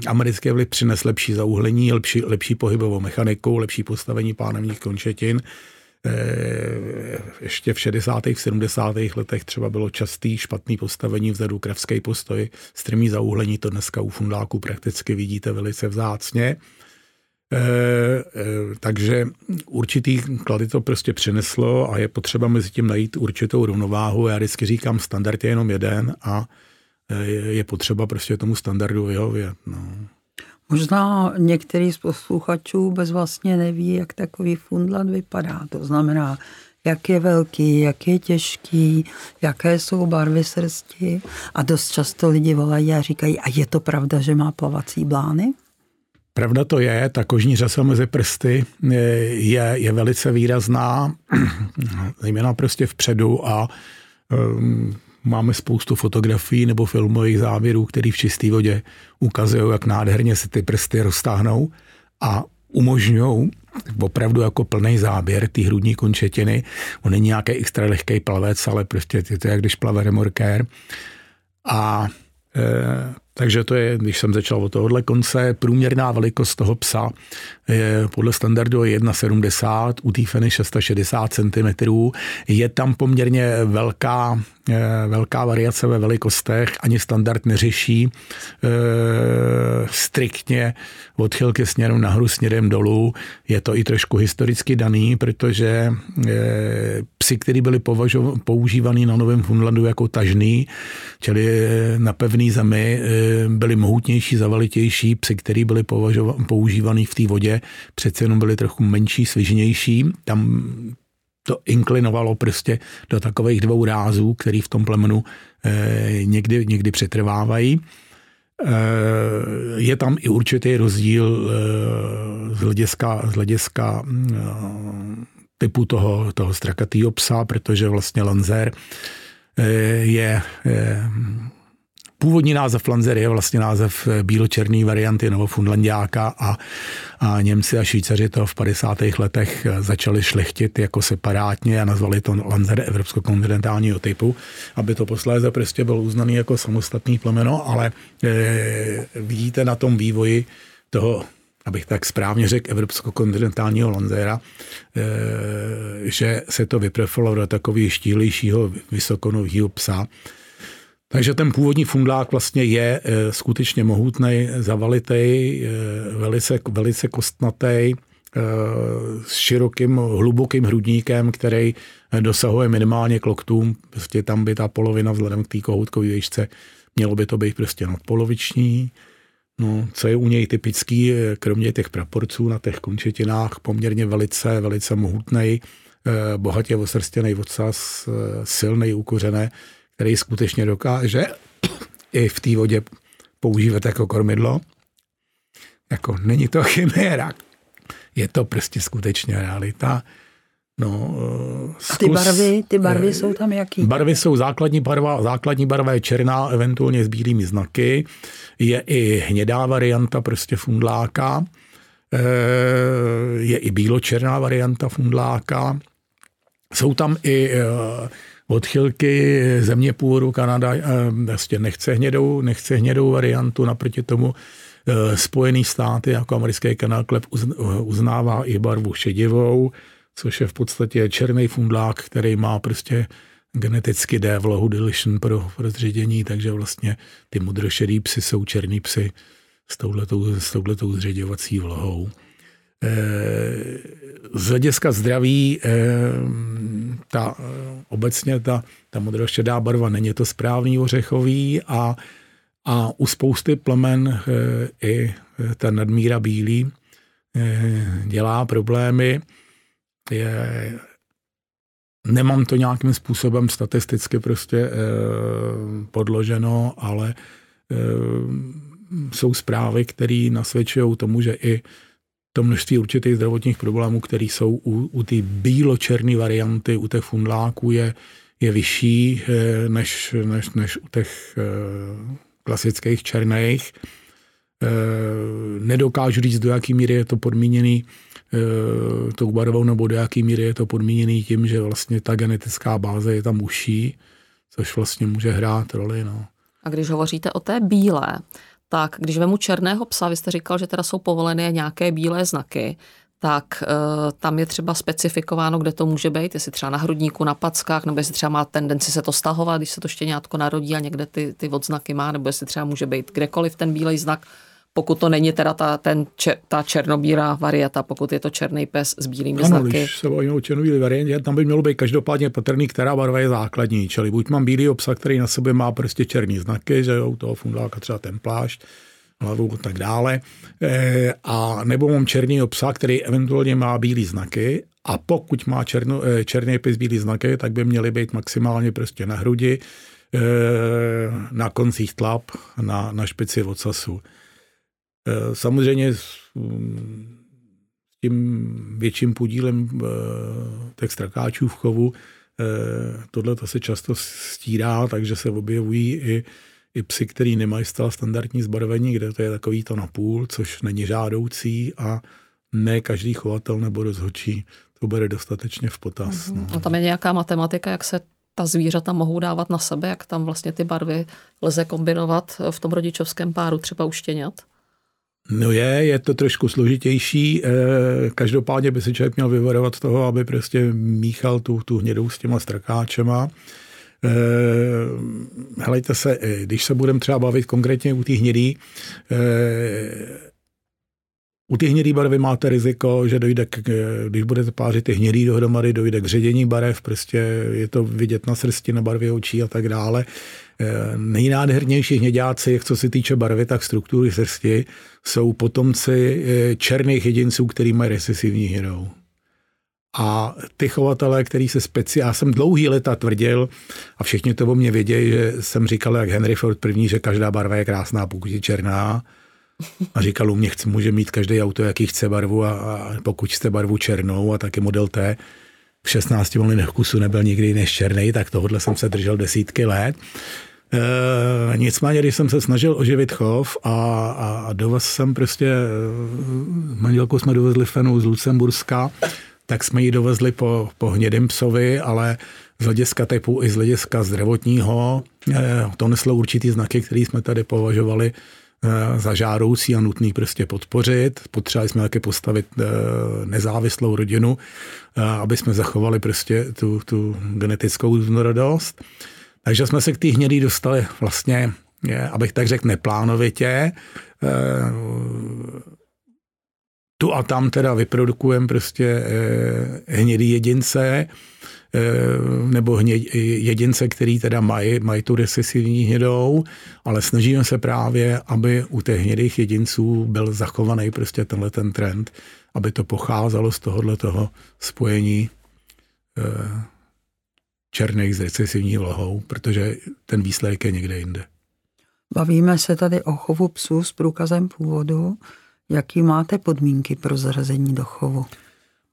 americké vliv přines lepší zauhlení, lepší, lepší pohybovou mechaniku, lepší postavení pánevních končetin, Eh, ještě v 60. v 70. letech třeba bylo častý špatný postavení vzadu, kravský postoj, strmý zauhlení, to dneska u fundáků prakticky vidíte velice vzácně. E, e, takže určitý klady to prostě přineslo a je potřeba mezi tím najít určitou rovnováhu. Já vždycky říkám, standard je jenom jeden a je potřeba prostě tomu standardu vyhovět. No. Možná některý z posluchačů vůbec vlastně neví, jak takový fundland vypadá. To znamená, jak je velký, jak je těžký, jaké jsou barvy srsti. A dost často lidi volají a říkají, a je to pravda, že má plavací blány? Pravda to je, ta kožní řasa mezi prsty je, je velice výrazná, zejména prostě vpředu a um, Máme spoustu fotografií nebo filmových záběrů, které v čisté vodě ukazují, jak nádherně se ty prsty roztáhnou a umožňují opravdu jako plný záběr ty hrudní končetiny. On není nějaký extra lehký plavec, ale prostě je to jak když plave remorkér. A e, takže to je, když jsem začal od tohohle konce, průměrná velikost toho psa je podle standardu 1,70, u té feny 660 cm. Je tam poměrně velká, eh, velká variace ve velikostech, ani standard neřeší e, striktně odchylky směrem nahoru, směrem dolů. Je to i trošku historicky daný, protože e, psy, které byly používaný na Novém Funlandu jako tažný, čili na pevný zemi, byly mohutnější, zavalitější, psy, které byly používaný v té vodě, přece jenom byly trochu menší, svižnější. Tam to inklinovalo prostě do takových dvou rázů, který v tom plemenu eh, někdy, někdy přetrvávají. Eh, je tam i určitý rozdíl eh, z hlediska, z hlediska typu toho, toho strakatýho psa, protože vlastně Lanzer je Původní název Lanzer je vlastně název eh, bíločerný varianty Novofunlandiáka a, a Němci a Švýcaři to v 50. letech eh, začali šlechtit jako separátně a nazvali to Lanzer evropsko-kontinentálního typu, aby to posléze prostě bylo uznaný jako samostatný plemeno, ale e, vidíte na tom vývoji toho abych tak správně řekl, evropsko-kontinentálního Lanzera, e, že se to vyprefilo do takového štíhlejšího vysokonového psa, takže ten původní fundlák vlastně je e, skutečně mohutný, zavalitý, e, velice, velice kostnatý, s širokým, hlubokým hrudníkem, který dosahuje minimálně k loktům. Prostě tam by ta polovina vzhledem k té kohoutkové výšce mělo by to být prostě nadpoloviční. No, co je u něj typický, kromě těch praporců na těch končetinách, poměrně velice, velice mohutný, eh, bohatě osrstěný ocas, eh, silný, ukořené, který skutečně dokáže i v té vodě používat jako kormidlo. Jako není to chiméra, je to prostě skutečně realita. No, zkus, A ty barvy, ty barvy jsou tam jaký? Barvy jsou základní barva, základní barva je černá, eventuálně s bílými znaky. Je i hnědá varianta prostě fundláka. Eh, je i bíločerná varianta fundláka. Jsou tam i eh, odchylky země původu Kanada eh, vlastně nechce hnědou, nechce hnědou variantu, naproti tomu Spojený státy jako americký kanál Klep uznává i barvu šedivou, což je v podstatě černý fundlák, který má prostě geneticky D vlohu deletion pro rozředění, takže vlastně ty modrošedý psy jsou černý psy s touhletou, s touhletou zředěvací vlohou. E, z hlediska zdraví e, ta, obecně ta, ta modrošedá barva. Není to správný ořechový a, a u spousty plemen i ta nadmíra bílý dělá problémy. Je, nemám to nějakým způsobem statisticky prostě podloženo, ale jsou zprávy, které nasvědčují tomu, že i to množství určitých zdravotních problémů, které jsou u, u té bílo-černé varianty, u těch fundláků, je, je vyšší e, než, než, než u těch e, klasických černých. E, nedokážu říct, do jaké míry je to podmíněný Eh, tou barvou nebo do jaký míry je to podmíněný tím, že vlastně ta genetická báze je tam uší, což vlastně může hrát roli. No. A když hovoříte o té bílé, tak když vemu černého psa, vy jste říkal, že teda jsou povolené nějaké bílé znaky, tak e, tam je třeba specifikováno, kde to může být, jestli třeba na hrudníku, na packách, nebo jestli třeba má tendenci se to stahovat, když se to štěňátko narodí a někde ty, ty odznaky má, nebo jestli třeba může být kdekoliv ten bílej znak, pokud to není teda ta, ten, ta černobílá varianta, pokud je to černý pes s bílými ano, znaky. když se bavíme o černobílé variantě, tam by mělo být každopádně patrný, která barva je základní. Čili buď mám bílý obsah, který na sobě má prostě černý znaky, že jo, u toho fundáka třeba ten plášť, hlavu a tak dále. E, a nebo mám černý obsah, který eventuálně má bílý znaky a pokud má černo, e, černý pes bílý znaky, tak by měly být maximálně prostě na hrudi, e, na koncích tlap, na, na špici ocasu. Eh, samozřejmě s tím větším podílem eh, těch strakáčů v chovu eh, tohle to se často stírá, takže se objevují i, i psy, který nemají stále standardní zbarvení, kde to je takový to napůl, což není žádoucí a ne každý chovatel nebo rozhodčí to bere dostatečně v potaz. Mm-hmm. No. A tam je nějaká matematika, jak se ta zvířata mohou dávat na sebe, jak tam vlastně ty barvy lze kombinovat v tom rodičovském páru, třeba u štěňat? No je, je to trošku složitější. Eh, každopádně by si člověk měl vyvarovat toho, aby prostě míchal tu, tu hnědou s těma strakáčema. Eh, helejte se, eh, když se budeme třeba bavit konkrétně u té hnědý, u té hnědý barvy máte riziko, že dojde, k, když budete pářit ty hnědý dohromady, dojde k ředění barev, prostě je to vidět na srsti, na barvě očí a tak dále. Eh, nejnádhernější hněďáci, co se týče barvy, tak struktury srsti, jsou potomci eh, černých jedinců, který mají recesivní hnědou. A ty chovatelé, který se speci... Já jsem dlouhý leta tvrdil, a všichni to o mě vědějí, že jsem říkal, jak Henry Ford první, že každá barva je krásná, pokud je černá. A říkal, u mě chce, může mít každý auto, jaký chce barvu a, a pokud chce barvu černou a taky model T, v 16 volinech kusu nebyl nikdy než černý, tak tohle jsem se držel desítky let. E, nicméně, když jsem se snažil oživit chov a, a, a dovez jsem prostě, e, manželku jsme dovezli fenu z Lucemburska, tak jsme ji dovezli po, po hnědém psovi, ale z hlediska typu i z hlediska zdravotního e, to neslo určitý znaky, které jsme tady považovali za žádoucí a nutný prostě podpořit. Potřebovali jsme také postavit eh, nezávislou rodinu, eh, aby jsme zachovali prostě tu, tu genetickou různorodost. Takže jsme se k té hnědý dostali vlastně, abych tak řekl, neplánovitě. tu a tam teda vyprodukujeme prostě hnědý jedince, nebo hně, jedince, který teda mají, mají tu recesivní hnědou, ale snažíme se právě, aby u těch hnědých jedinců byl zachovaný prostě tenhle ten trend, aby to pocházelo z tohohle toho spojení černých s recesivní vlohou, protože ten výsledek je někde jinde. Bavíme se tady o chovu psů s průkazem původu. Jaký máte podmínky pro zařazení do chovu?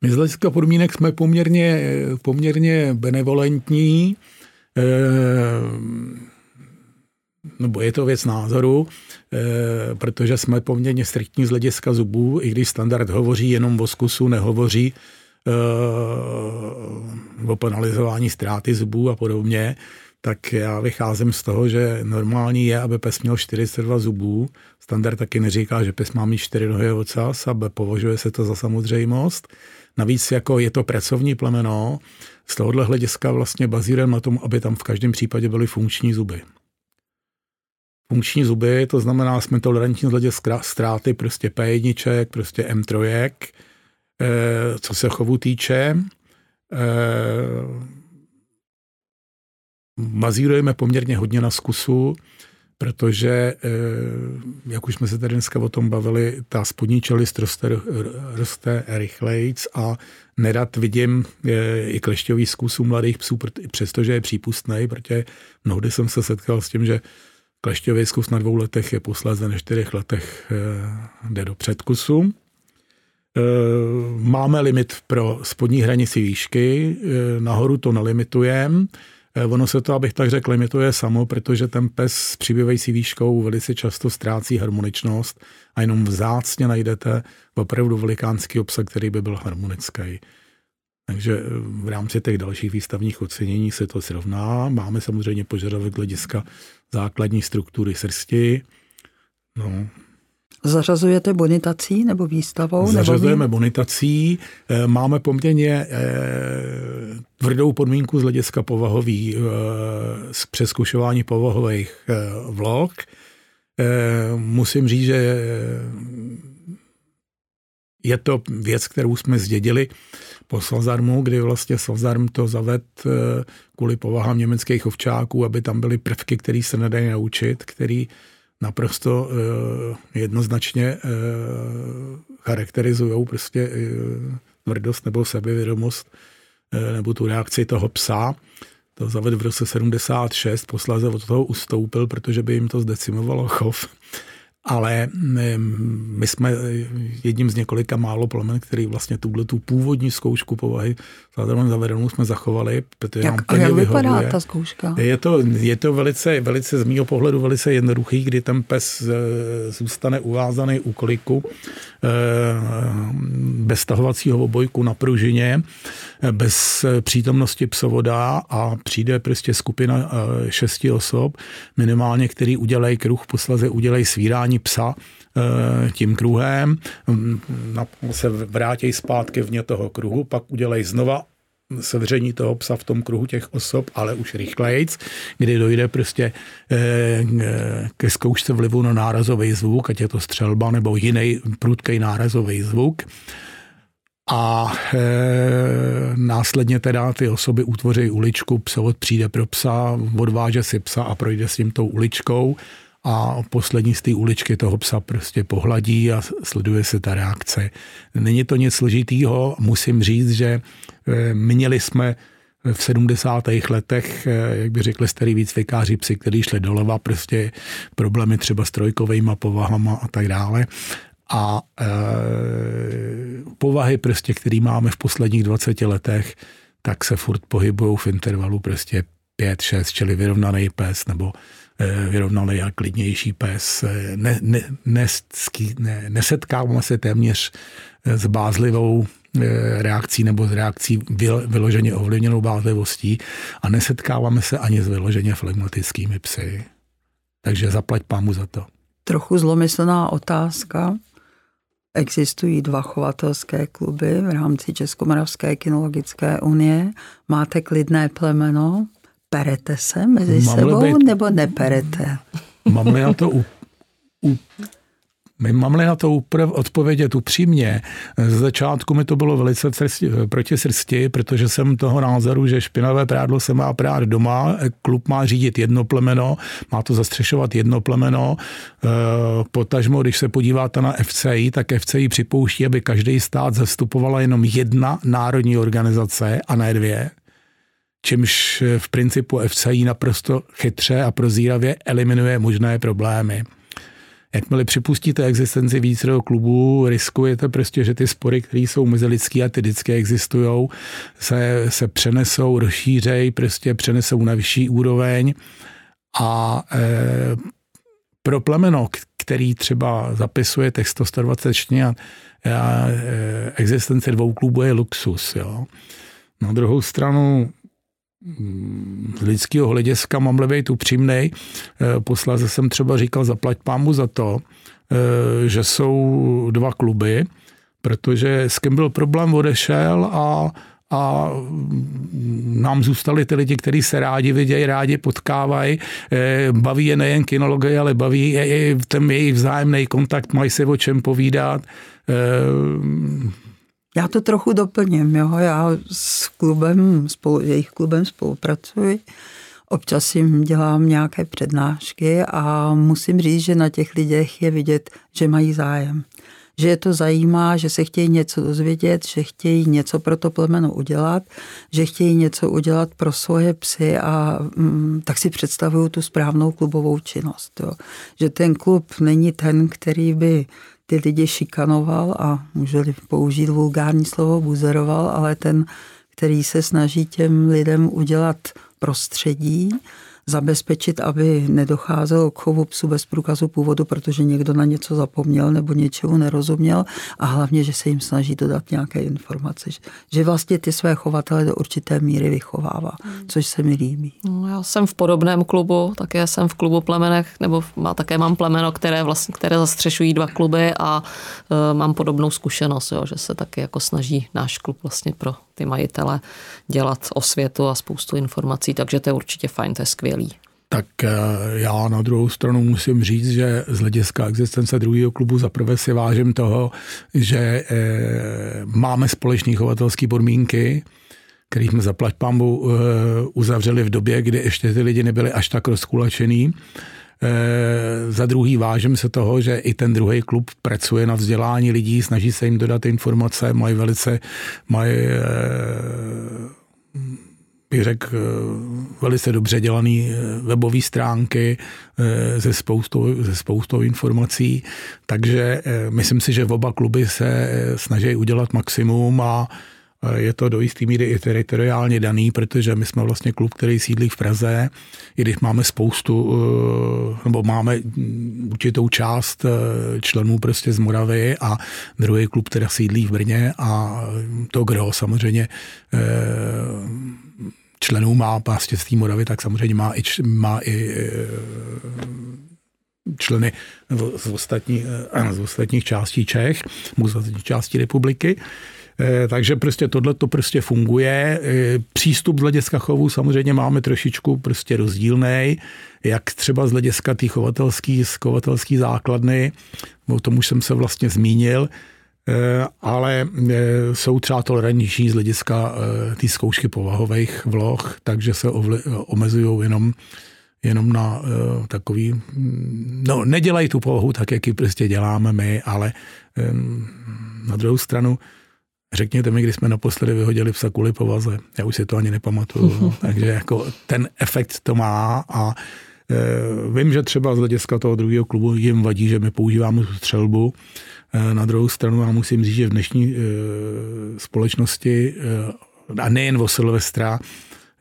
My z hlediska podmínek jsme poměrně, poměrně benevolentní, e, nebo je to věc názoru, e, protože jsme poměrně striktní z hlediska zubů, i když standard hovoří jenom o zkusu, nehovoří uh, o penalizování ztráty zubů a podobně, tak já vycházím z toho, že normální je, aby pes měl 42 zubů. Standard taky neříká, že pes má mít 4 nohy ocas a považuje se to za samozřejmost. Navíc jako je to pracovní plemeno, z tohohle hlediska vlastně bazírujeme na tom, aby tam v každém případě byly funkční zuby. Funkční zuby, to znamená, jsme tolerantní z hlediska ztráty prostě P1, prostě M3, Eh, co se chovu týče. Eh, bazírujeme poměrně hodně na zkusu, protože, eh, jak už jsme se tady dneska o tom bavili, ta spodní čelist roste, roste rychlejc a nerad vidím i klešťový zkus u mladých psů, přestože je přípustný, protože mnohdy jsem se setkal s tím, že klešťový zkus na dvou letech je posléze na čtyřech letech jde do předkusu. Eh, máme limit pro spodní hranici výšky, eh, nahoru to nelimitujeme. Eh, ono se to, abych tak řekl, limituje samo, protože ten pes s přibývající výškou velice často ztrácí harmoničnost a jenom vzácně najdete opravdu velikánský obsah, který by byl harmonický. Takže v rámci těch dalších výstavních ocenění se to srovná. Máme samozřejmě požadavek hlediska základní struktury srsti. No, Zařazujete bonitací nebo výstavou? Zařazujeme nebo bonitací. Eh, máme poměrně eh, tvrdou podmínku z hlediska povahový, z eh, přeskušování povahových vlog. Musím říct, že je to věc, kterou jsme zdědili po Slazarmu, kdy vlastně Slazarm to zaved kvůli povahám německých ovčáků, aby tam byly prvky, které se nedají naučit, který naprosto eh, jednoznačně eh, charakterizují prostě eh, tvrdost nebo sebevědomost nebo tu reakci toho psa. To zavedl v roce 76, posléze od toho ustoupil, protože by jim to zdecimovalo chov ale my jsme jedním z několika málo plemen, který vlastně tuhle tu původní zkoušku povahy zároveň zavedenou jsme zachovali, protože jak, nám plně a jak vypadá vyhovuje. ta zkouška? Je to, je to velice, velice z mého pohledu velice jednoduchý, kdy ten pes e, zůstane uvázaný u koliku e, bez stahovacího obojku na pružině, e, bez přítomnosti psovoda a přijde prostě skupina šesti osob, minimálně, který udělají kruh, poslaze udělají svírání psa eh, tím kruhem, mm, se vrátí zpátky vně toho kruhu, pak udělej znova sevření toho psa v tom kruhu těch osob, ale už rychlejc, kdy dojde prostě eh, ke zkoušce vlivu na nárazový zvuk, ať je to střelba nebo jiný prudký nárazový zvuk. A e, následně teda ty osoby utvoří uličku, psovod přijde pro psa, odváže si psa a projde s tím tou uličkou a poslední z té uličky toho psa prostě pohladí a sleduje se ta reakce. Není to nic složitýho, musím říct, že eh, měli jsme v 70. letech, eh, jak by řekli starý výcvikáři psy, kteří šli doleva, prostě problémy třeba s trojkovými povahama a tak dále. A e, povahy, prostě, které máme v posledních 20 letech, tak se furt pohybují v intervalu prostě 5, 6, čili vyrovnaný pes nebo Eh, vyrovnaný a klidnější pes. Eh, ne, ne, ne, ne, nesetkáváme se téměř eh, s bázlivou reakcí nebo s reakcí vyloženě ovlivněnou bázlivostí a nesetkáváme se ani s vyloženě flegmatickými psy. Takže zaplať pámu za to. Trochu zlomyslná otázka. Existují dva chovatelské kluby v rámci Českomoravské kinologické unie. Máte klidné plemeno, perete se mezi Mám sebou být, nebo neperete? Mám-li na to u, u, My máme na to uprav, odpovědět upřímně. Z začátku mi to bylo velice srsti, proti srsti, protože jsem toho názoru, že špinavé prádlo se má prát doma, klub má řídit jedno plemeno, má to zastřešovat jedno plemeno. E, potažmo, když se podíváte na FCI, tak FCI připouští, aby každý stát zastupovala jenom jedna národní organizace a ne dvě čímž v principu FCI naprosto chytře a prozíravě eliminuje možné problémy. Jakmile připustíte existenci více klubů, riskujete prostě, že ty spory, které jsou mezilidský a ty vždycky existují, se, se přenesou, rozšířej, prostě přenesou na vyšší úroveň a e, pro plemeno, který třeba zapisuje text 124 a, a e, existence dvou klubů je luxus. Jo. Na druhou stranu lidského hlediska mám být upřímnej. Eh, posléze jsem třeba říkal, zaplať pámu za to, eh, že jsou dva kluby, protože s kým byl problém odešel a a nám zůstali ty lidi, kteří se rádi vidějí, rádi potkávají. Eh, baví je nejen kinologie, ale baví je i ten jejich vzájemný kontakt, mají se o čem povídat. Já to trochu doplním, jo. já s klubem, spolu, jejich klubem spolupracuji, občas jim dělám nějaké přednášky a musím říct, že na těch lidech je vidět, že mají zájem. Že je to zajímá, že se chtějí něco dozvědět, že chtějí něco pro to plemeno udělat, že chtějí něco udělat pro svoje psy a mm, tak si představují tu správnou klubovou činnost. Jo. Že ten klub není ten, který by ty lidi šikanoval a můželi použít vulgární slovo buzeroval, ale ten, který se snaží těm lidem udělat prostředí, zabezpečit, aby nedocházelo k chovu psu bez průkazu původu, protože někdo na něco zapomněl nebo něčemu nerozuměl a hlavně, že se jim snaží dodat nějaké informace. Že vlastně ty své chovatele do určité míry vychovává, hmm. což se mi líbí. No, já jsem v podobném klubu, také jsem v klubu plemenech, nebo má, také mám plemeno, které vlastně, které zastřešují dva kluby a e, mám podobnou zkušenost, jo, že se taky jako snaží náš klub vlastně pro ty majitele dělat osvětu a spoustu informací, takže to je určitě fajn, to je skvělý. Tak eh, já na druhou stranu musím říct, že z hlediska existence druhého klubu zaprvé si vážím toho, že eh, máme společné chovatelské podmínky, který jsme zaplať pambu eh, uzavřeli v době, kdy ještě ty lidi nebyli až tak rozkulačený. Eh, za druhý vážím se toho, že i ten druhý klub pracuje na vzdělání lidí, snaží se jim dodat informace, mají velice, mají eh, bych řekl, eh, velice dobře dělané webové stránky ze spoustou, ze spoustou informací, takže myslím si, že oba kluby se snaží udělat maximum a je to do jisté míry i teritoriálně daný, protože my jsme vlastně klub, který sídlí v Praze, i když máme spoustu, eh, nebo máme určitou část eh, členů prostě z Moravy a druhý klub teda sídlí v Brně a to gro samozřejmě eh, členů má prostě z té Moravy, tak samozřejmě má i, má i členy z, ostatní, z ostatních částí Čech, z ostatních částí republiky. Eh, takže prostě tohle to prostě funguje. Eh, přístup z hlediska chovu samozřejmě máme trošičku prostě rozdílný, jak třeba z hlediska té chovatelský, chovatelský základny, o tom už jsem se vlastně zmínil, eh, ale jsou třeba tolerantnější z hlediska té zkoušky povahových vloh, takže se omezují jenom jenom na uh, takový, mm, no nedělají tu povahu tak, jak ji prostě děláme my, ale um, na druhou stranu Řekněte mi, kdy jsme naposledy vyhodili psa kvůli povaze. Já už si to ani nepamatuju. No. Takže jako ten efekt to má a e, vím, že třeba z hlediska toho druhého klubu jim vadí, že my používáme tu střelbu. E, na druhou stranu já musím říct, že v dnešní e, společnosti e, a nejen o Silvestra,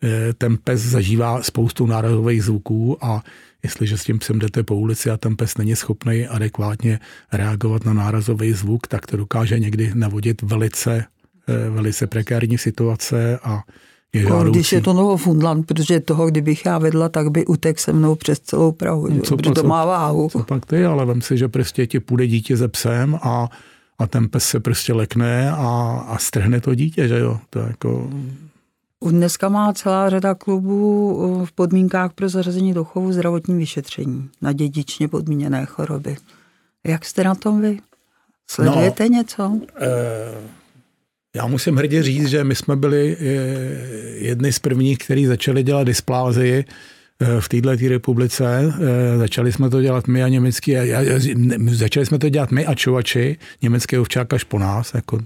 e, ten pes zažívá spoustu nárazových zvuků a Jestliže s tím psem jdete po ulici a ten pes není schopný adekvátně reagovat na nárazový zvuk, tak to dokáže někdy navodit velice, eh, velice prekární situace a je jako, Když je to Novofundland, protože toho, kdybych já vedla, tak by utek se mnou přes celou Prahu, no, co, protože to má váhu. Co pak ty, ale vem si, že prostě ti půjde dítě ze psem a, a ten pes se prostě lekne a, a strhne to dítě, že jo. To jako, Dneska má celá řada klubů uh, v podmínkách pro zařazení do chovu zdravotní vyšetření na dědičně podmíněné choroby. Jak jste na tom vy? Sledujete no, něco? Eh, já musím hrdě říct, že my jsme byli eh, jedni z prvních, kteří začali dělat dysplázii eh, v této republice. Eh, začali jsme to dělat my a německý, začali jsme to dělat my a čovači, německý ovčák až po nás. Jako,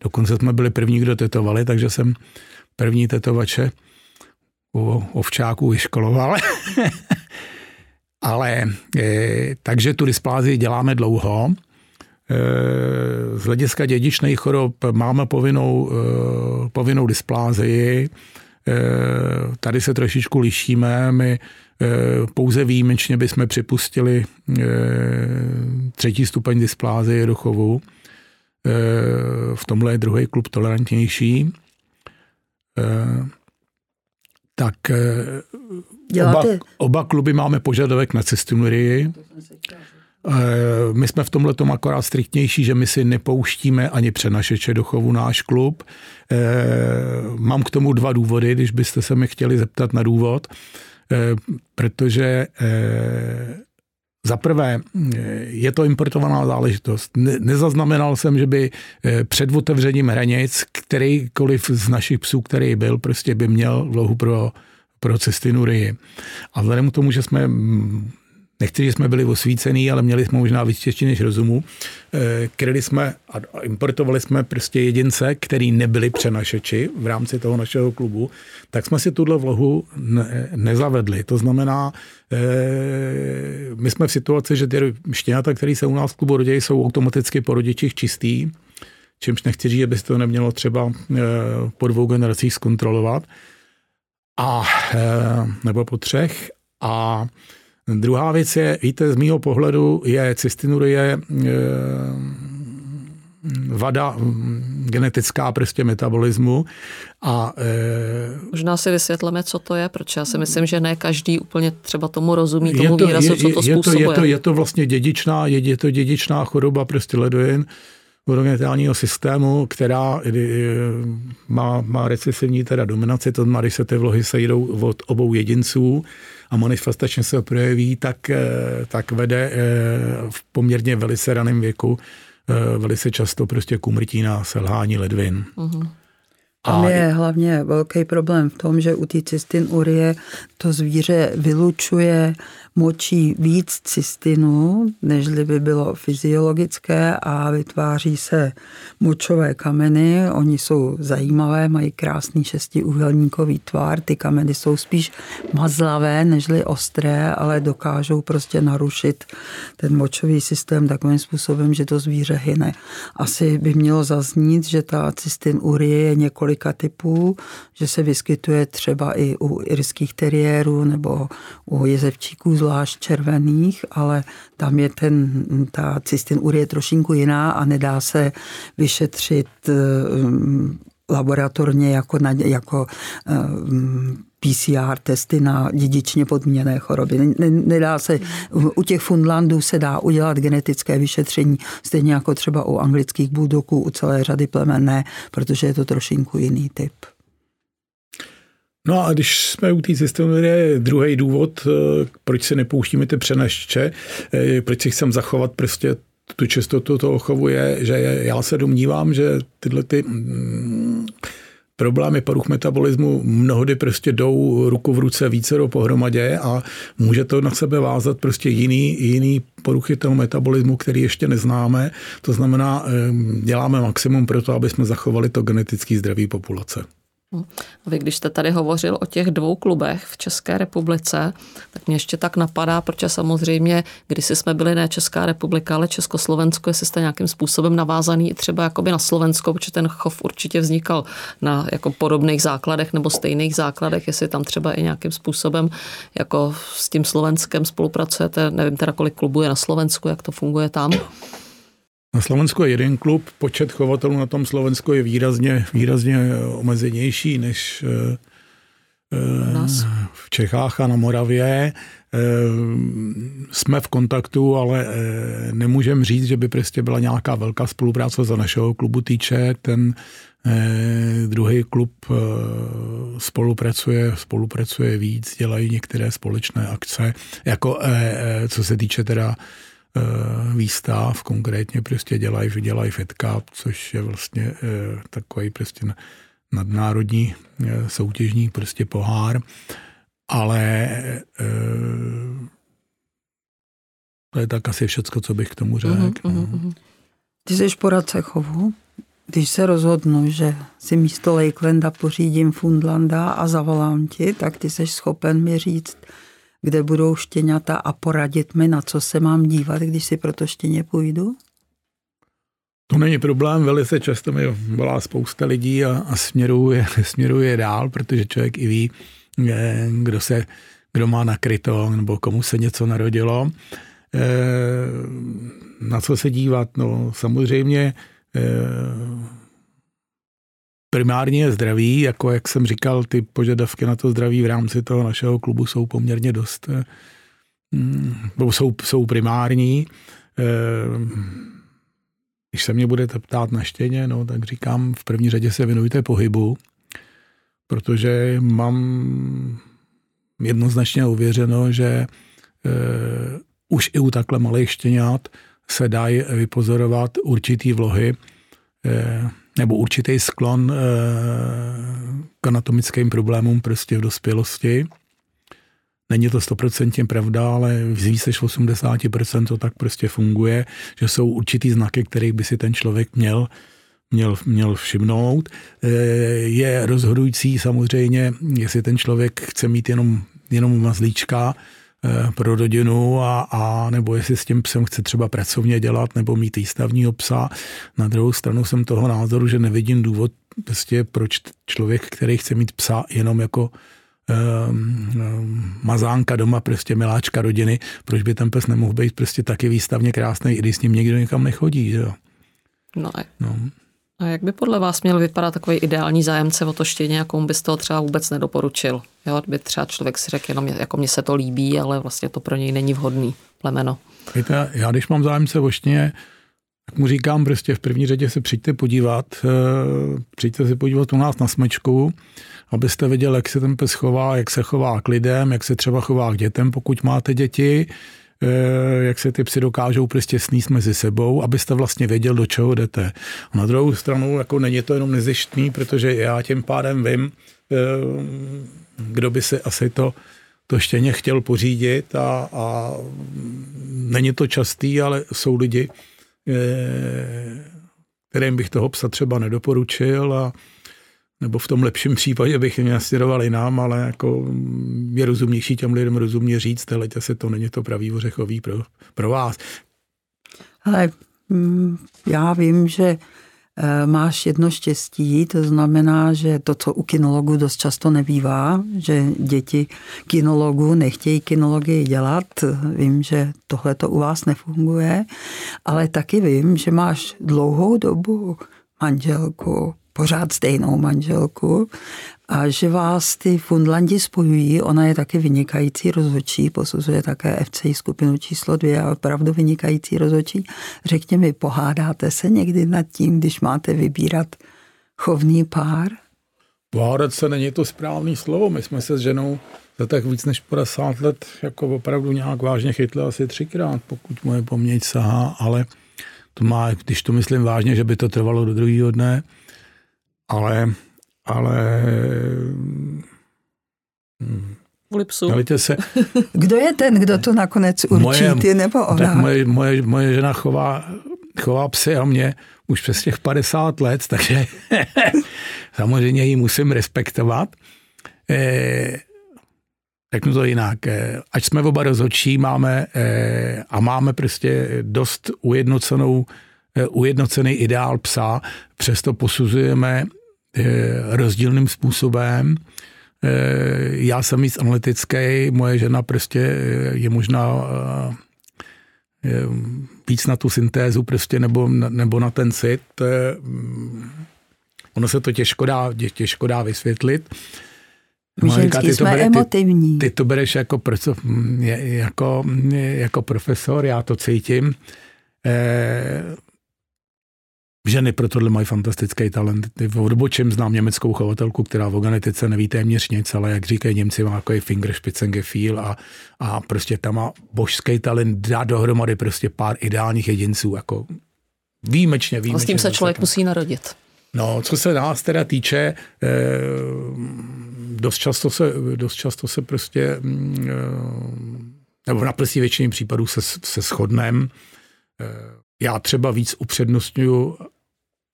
dokonce jsme byli první, kdo tetovali, takže jsem první tetovače u ovčáků vyškoloval. Ale takže tu dysplázii děláme dlouho. Z hlediska dědičných chorob máme povinnou, eh, povinnou dysplázii. Eh, tady se trošičku lišíme. My eh, pouze výjimečně bychom připustili třetí stupeň dysplázie do chovu. V tomhle je druhý klub tolerantnější. Tak oba, oba kluby máme požadavek na cystinurii. Eh, my jsme v tomhle tom akorát striktnější, že my si nepouštíme ani přenašeče do chovu náš klub. Eh, mám k tomu dva důvody, když byste se mi chtěli zeptat na důvod, eh, protože za prvé, je to importovaná záležitost. Nezaznamenal jsem, že by před otevřením hranic kterýkoliv z našich psů, který byl, prostě by měl vlohu pro, pro cystinurii. A vzhledem k tomu, že jsme Nechci, že jsme byli osvícený, ale měli jsme možná víc čeští než rozumu. Eh, kryli jsme a importovali jsme prostě jedince, který nebyli přenašeči v rámci toho našeho klubu, tak jsme si tuhle vlohu ne, nezavedli. To znamená, eh, my jsme v situaci, že ty štěňata, které se u nás v klubu rodí, jsou automaticky po rodičích čistý, čímž nechci říct, že by to nemělo třeba eh, po dvou generacích zkontrolovat, a, nebo po třech. A Druhá věc je, víte, z mýho pohledu je cystinurie eh, vada genetická prostě metabolismu. A, e, Možná si vysvětleme, co to je, protože já si myslím, že ne každý úplně třeba tomu rozumí, tomu to, výrazu, co to je způsobuje. To, je, to, je to vlastně dědičná, je, je to dědičná choroba prostě ledojin vodogenitálního systému, která e, má, má recesivní teda dominaci, to znamená, když se ty vlohy sejdou od obou jedinců, a manifestačně se projeví, tak, eh, tak vede eh, v poměrně velice raném věku eh, velice často prostě k umrtí na selhání ledvin. Uh-huh. Tam je hlavně velký problém v tom, že u té cystin urie to zvíře vylučuje močí víc cystinu, než by bylo fyziologické a vytváří se močové kameny. Oni jsou zajímavé, mají krásný šestiúhelníkový tvar. Ty kameny jsou spíš mazlavé, nežli ostré, ale dokážou prostě narušit ten močový systém takovým způsobem, že to zvíře hyne. Asi by mělo zaznít, že ta cystin urie je několika typů, že se vyskytuje třeba i u irských teriérů nebo u jezevčíků zvlášť červených, ale tam je ten, ta cystinurie trošinku jiná a nedá se vyšetřit eh, laboratorně jako, na, jako eh, PCR testy na dědičně podmíněné choroby. Nedá se, u těch Fundlandů se dá udělat genetické vyšetření, stejně jako třeba u anglických buldoků, u celé řady plemenné, protože je to trošinku jiný typ. No a když jsme u té je druhý důvod, eh, proč se nepouštíme ty přenašče, eh, proč si chcem zachovat prostě tu čistotu toho chovu je, že já se domnívám, že tyhle ty mm, problémy poruch metabolismu mnohdy prostě jdou ruku v ruce více do pohromadě a může to na sebe vázat prostě jiný, jiný poruchy toho metabolismu, který ještě neznáme. To znamená, eh, děláme maximum pro to, aby jsme zachovali to genetický zdraví populace. Vy, když jste tady hovořil o těch dvou klubech v České republice, tak mě ještě tak napadá, protože samozřejmě, když jsme byli ne Česká republika, ale Československo, jestli jste nějakým způsobem navázaný třeba jakoby na Slovensko, protože ten chov určitě vznikal na jako podobných základech nebo stejných základech, jestli tam třeba i nějakým způsobem jako s tím Slovenskem spolupracujete, nevím teda kolik klubů je na Slovensku, jak to funguje tam. Na Slovensku je jeden klub, počet chovatelů na tom Slovensku je výrazně, výrazně omezenější než eh, eh, v Čechách a na Moravě. Eh, jsme v kontaktu, ale nemůžeme říct, že by prostě byla nějaká velká spolupráce za našeho klubu týče. Ten druhý klub spolupracuje, spolupracuje víc, dělají některé společné akce, jako co se týče teda výstav, konkrétně prostě dělají, dělají Fed Cup, což je vlastně takový prostě nadnárodní soutěžní prostě pohár, ale to je tak asi všecko, co bych k tomu řekl. Uh-huh, uh-huh. Ty jsi poradce chovu. Když se rozhodnu, že si místo Lakelanda pořídím Fundlanda a zavolám ti, tak ty jsi schopen mi říct, kde budou štěňata a poradit mi, na co se mám dívat, když si pro to štěně půjdu? To není problém, velice často mi volá spousta lidí a, a směruje, směruje dál, protože člověk i ví, kdo, se, kdo má nakryto nebo komu se něco narodilo. Eh, na co se dívat? No samozřejmě eh, primárně je zdraví, jako jak jsem říkal, ty požadavky na to zdraví v rámci toho našeho klubu jsou poměrně dost, eh, mm, jsou, jsou primární. Když se mě budete ptát na štěně, no, tak říkám, v první řadě se věnujte pohybu, protože mám jednoznačně uvěřeno, že už i u takhle malých štěňat se dají vypozorovat určitý vlohy eh, nebo určitý sklon eh, k anatomickým problémům prostě v dospělosti. Není to stoprocentně pravda, ale z více než 80% to tak prostě funguje, že jsou určitý znaky, kterých by si ten člověk měl, měl, měl všimnout. Eh, je rozhodující samozřejmě, jestli ten člověk chce mít jenom, jenom mazlíčka, pro rodinu a, a nebo jestli s tím psem chce třeba pracovně dělat nebo mít výstavního psa. Na druhou stranu jsem toho názoru, že nevidím důvod, prostě proč člověk, který chce mít psa jenom jako um, mazánka doma, prostě miláčka rodiny, proč by ten pes nemohl být prostě taky výstavně krásný, i když s ním někdo nikam nechodí. Že jo? No, no. A jak by podle vás měl vypadat takový ideální zájemce o to štěně, jakou byste ho třeba vůbec nedoporučil? Jo, kdyby třeba člověk si řekl, jenom jako mně se to líbí, ale vlastně to pro něj není vhodný plemeno. Víte, já když mám zájemce o štěně, tak mu říkám prostě v první řadě se přijďte podívat, eh, přijďte se podívat u nás na smečku, abyste viděli, jak se ten pes chová, jak se chová k lidem, jak se třeba chová k dětem, pokud máte děti, jak se ty psy dokážou prostě sníst mezi sebou, abyste vlastně věděl, do čeho jdete. A na druhou stranu, jako není to jenom nezištný, protože já tím pádem vím, eh, kdo by si asi to, to štěně chtěl pořídit a, a není to častý, ale jsou lidi, eh, kterým bych toho psa třeba nedoporučil a nebo v tom lepším případě bych je nasměroval jinam, ale jako je rozumnější těm lidem rozumně říct, teleďte se to není to pravý ořechový pro, pro vás. Ale mm, já vím, že eh, máš jedno štěstí, to znamená, že to, co u kinologů dost často nebývá, že děti kinologů nechtějí kinologii dělat. Vím, že tohle to u vás nefunguje, ale taky vím, že máš dlouhou dobu manželku, pořád stejnou manželku a že vás ty Fundlandi spojují. Ona je taky vynikající rozhodčí, posuzuje také FC skupinu číslo dvě a opravdu vynikající rozhodčí. Řekně mi, pohádáte se někdy nad tím, když máte vybírat chovný pár? Pohádat se není to správný slovo. My jsme se s ženou za tak víc než 50 let jako opravdu nějak vážně chytli asi třikrát, pokud moje paměť sahá, ale to má, když to myslím vážně, že by to trvalo do druhého dne, ale, ale Kvůli psu. se. Kdo je ten, kdo to nakonec určí, moje, ty nebo ona? Tak moje, moje, moje žena chová, chová psy a mě už přes těch 50 let, takže samozřejmě ji musím respektovat. Eh, řeknu to jinak, eh, ať jsme oba rozhodčí, máme eh, a máme prostě dost ujednocenou, eh, ujednocený ideál psa, přesto posuzujeme rozdílným způsobem. Eh, já jsem víc analytický, moje žena prostě eh, je možná víc na tu syntézu prostě nebo, nebo na ten cit. Mm, ono se to těžko dá, těžko dá vysvětlit. My říká, ty to jsme bere, emotivní. Ty, ty to bereš jako, jako, jako profesor, já to cítím Ženy pro tohle mají fantastický talent. V odbočem znám německou chovatelku, která v genetice neví téměř nic, ale jak říkají Němci, má jako Fingerspitzengefühl a, a prostě tam má božský talent dát dohromady prostě pár ideálních jedinců, jako výjimečně, výjimečně. A s tím se člověk musí narodit. No, co se nás teda týče, eh, dost často se, dost často se prostě, mm, eh, nebo v naprostý většině případů se, se shodneme. Eh, já třeba víc upřednostňuji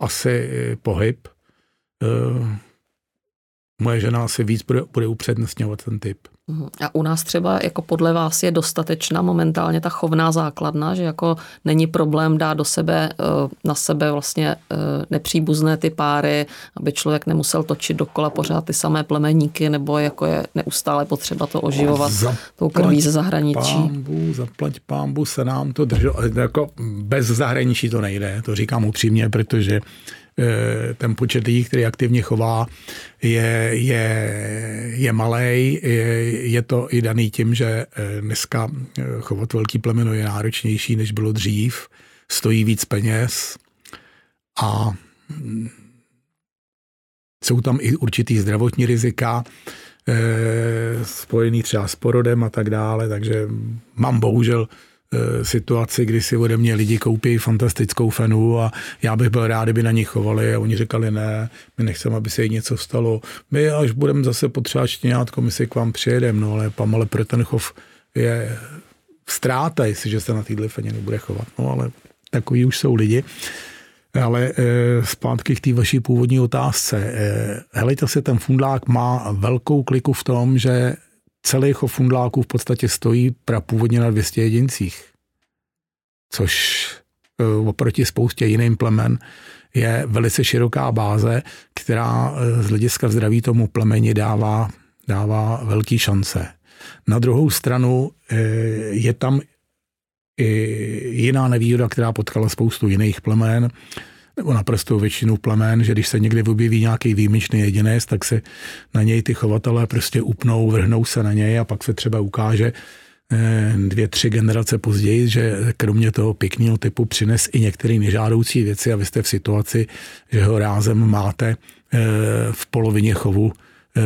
asi pohyb. Moje žena asi víc bude, bude upřednostňovat ten typ. Mhm. A u nás třeba jako podle vás je dostatečná momentálně ta chovná základna, že jako není problém dát do sebe, eh, na sebe vlastně eh, nepříbuzné ty páry, aby člověk nemusel točit dokola pořád ty samé plemeníky, nebo jako je neustále potřeba to oživovat zaplať tou krví ze zahraničí. Pámbu, zaplať pámbu se nám to drželo. Jako bez zahraničí to nejde, to říkám upřímně, protože ten počet lidí, který aktivně chová, je, je, je malý. Je, je to i daný tím, že eh, dneska eh, chovat velký plemeno je náročnější, než bylo dřív, stojí víc peněz a mm, jsou tam i určitý zdravotní rizika, spojený třeba s porodem a tak dále, takže mám bohužel situaci, kdy si ode mě lidi koupí fantastickou fenu a já bych byl rád, kdyby na ní chovali a oni říkali ne, my nechceme, aby se jí něco stalo. My až budeme zase potřebovat štěňátko, my si k vám přijedeme, no ale pamale pro ten chov je ztráta, jestliže se na téhle feně nebude chovat. No ale takový už jsou lidi. Ale e, zpátky k té vaší původní otázce. E, helejte se, ten fundlák má velkou kliku v tom, že celý chov fundláků v podstatě stojí prapůvodně na 200 jedincích, což eh, oproti spoustě jiným plemen je velice široká báze, která eh, z hlediska zdraví tomu plemeni dává, dává velký šance. Na druhou stranu eh, je tam i jiná nevýhoda, která potkala spoustu jiných plemen, nebo naprosto většinu plemen, že když se někdy objeví nějaký výjimečný jedinec, tak se na něj ty chovatelé prostě upnou, vrhnou se na něj a pak se třeba ukáže eh, dvě, tři generace později, že kromě toho pěkného typu přines i některé nežádoucí věci a vy jste v situaci, že ho rázem máte eh, v polovině chovu eh,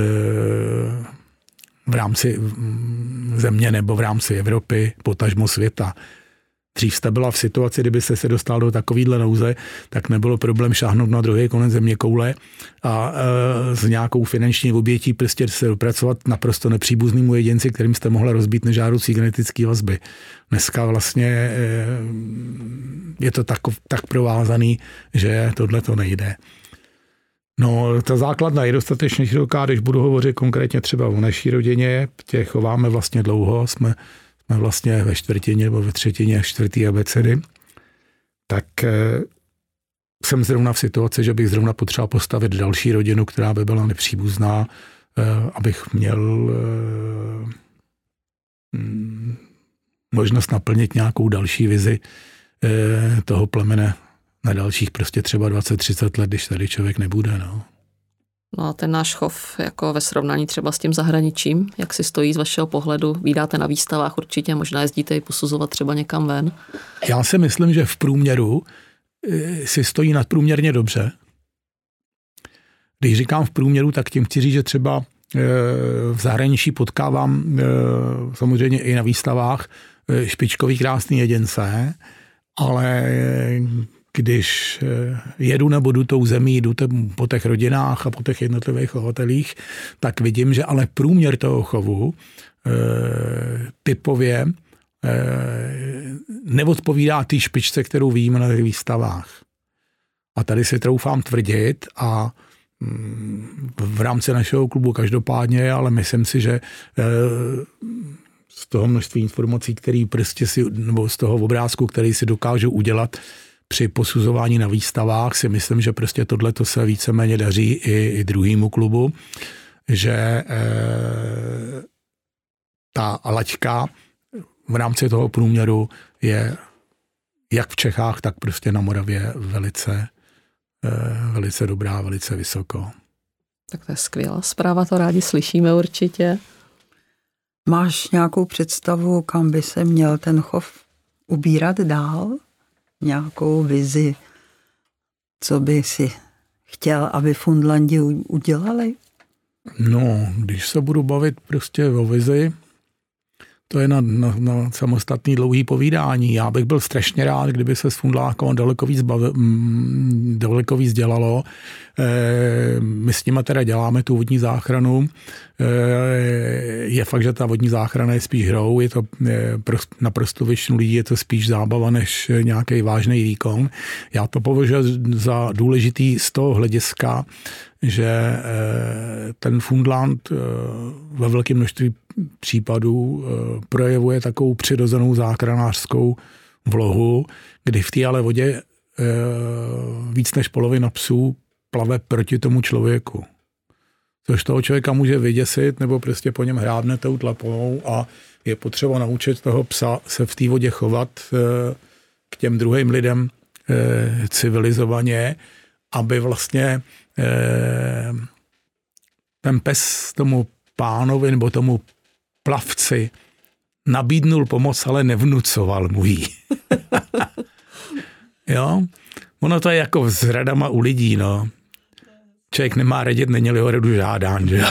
v rámci země nebo v rámci Evropy, potažmo světa. Dřív jste byla v situaci, kdyby se dostal do takovýhle nouze, tak nebylo problém šáhnout na druhý konec země koule a e, s nějakou finanční obětí prostě se dopracovat naprosto nepříbuznýmu jedinci, kterým jste mohla rozbít nežádoucí genetické vazby. Dneska vlastně e, je to tak, tak provázaný, že tohle to nejde. No, ta základna je dostatečně široká, když budu hovořit konkrétně třeba o naší rodině, tě chováme vlastně dlouho, jsme vlastně ve čtvrtině nebo ve třetině čtvrtý abecedy, tak eh, jsem zrovna v situaci, že bych zrovna potřeboval postavit další rodinu, která by byla nepříbuzná, eh, abych měl eh, mm, možnost naplnit nějakou další vizi toho plemene na dalších prostě třeba 20-30 let, když tady člověk nebude. No. No a ten náš chov jako ve srovnání třeba s tím zahraničím, jak si stojí z vašeho pohledu? Vídáte na výstavách určitě, možná jezdíte i posuzovat třeba někam ven? Já si myslím, že v průměru eh, si stojí nadprůměrně dobře. Když říkám v průměru, tak tím chci říct, že třeba eh, v zahraničí potkávám eh, samozřejmě i na výstavách špičkový krásný jedince, ale když eh, jedu nebo jdu tou zemí, jdu po těch rodinách a po těch jednotlivých chovatelích, tak vidím, že ale průměr toho chovu e, typově e, neodpovídá té špičce, kterou vidíme na těch výstavách. A tady si troufám tvrdit a mm, v rámci našeho klubu každopádně, ale myslím si, že z toho množství informací, který prostě si, nebo z toho obrázku, který si dokážu udělat, při posuzování na výstavách si myslím, že prostě tohle to se víceméně daří i, i druhýmu klubu, že e, ta laťka v rámci toho průměru je jak v Čechách, tak prostě na Moravě velice, e, velice dobrá, velice vysoko. Tak to je skvělá zpráva, to rádi slyšíme určitě. Máš nějakou představu, kam by se měl ten chov ubírat dál? Nějakou vizi co by si chtěl, aby Fundlandi udělali? No, když se budu bavit prostě o vizi, to je na, na, na samostatný dlouhý povídání. Já bych byl strašně rád, kdyby se s Fundlákom daleko víc, bav, mm, daleko víc dělalo. E, my s nimi teda děláme tu vodní záchranu. E, je fakt, že ta vodní záchrana je spíš hrou, je to je, prost, naprosto většinu lidí je to spíš zábava než nějaký vážný výkon. Já to považuji za důležitý z toho hlediska, že eh, ten Fundland eh, ve velkém množství případů eh, projevuje takovou přirozenou záchranářskou vlohu, kdy v té ale vodě víc než polovina psů plave proti tomu člověku. Což toho člověka může vyděsit nebo prostě po něm hrábne tou tlapou a je potřeba naučit toho psa se v té vodě chovat k těm druhým lidem civilizovaně, aby vlastně Eh, ten pes tomu pánovi nebo tomu plavci nabídnul pomoc, ale nevnucoval mu ji. jo? Ono to je jako s radama u lidí, no. Člověk nemá radit, není ho radu žádán, že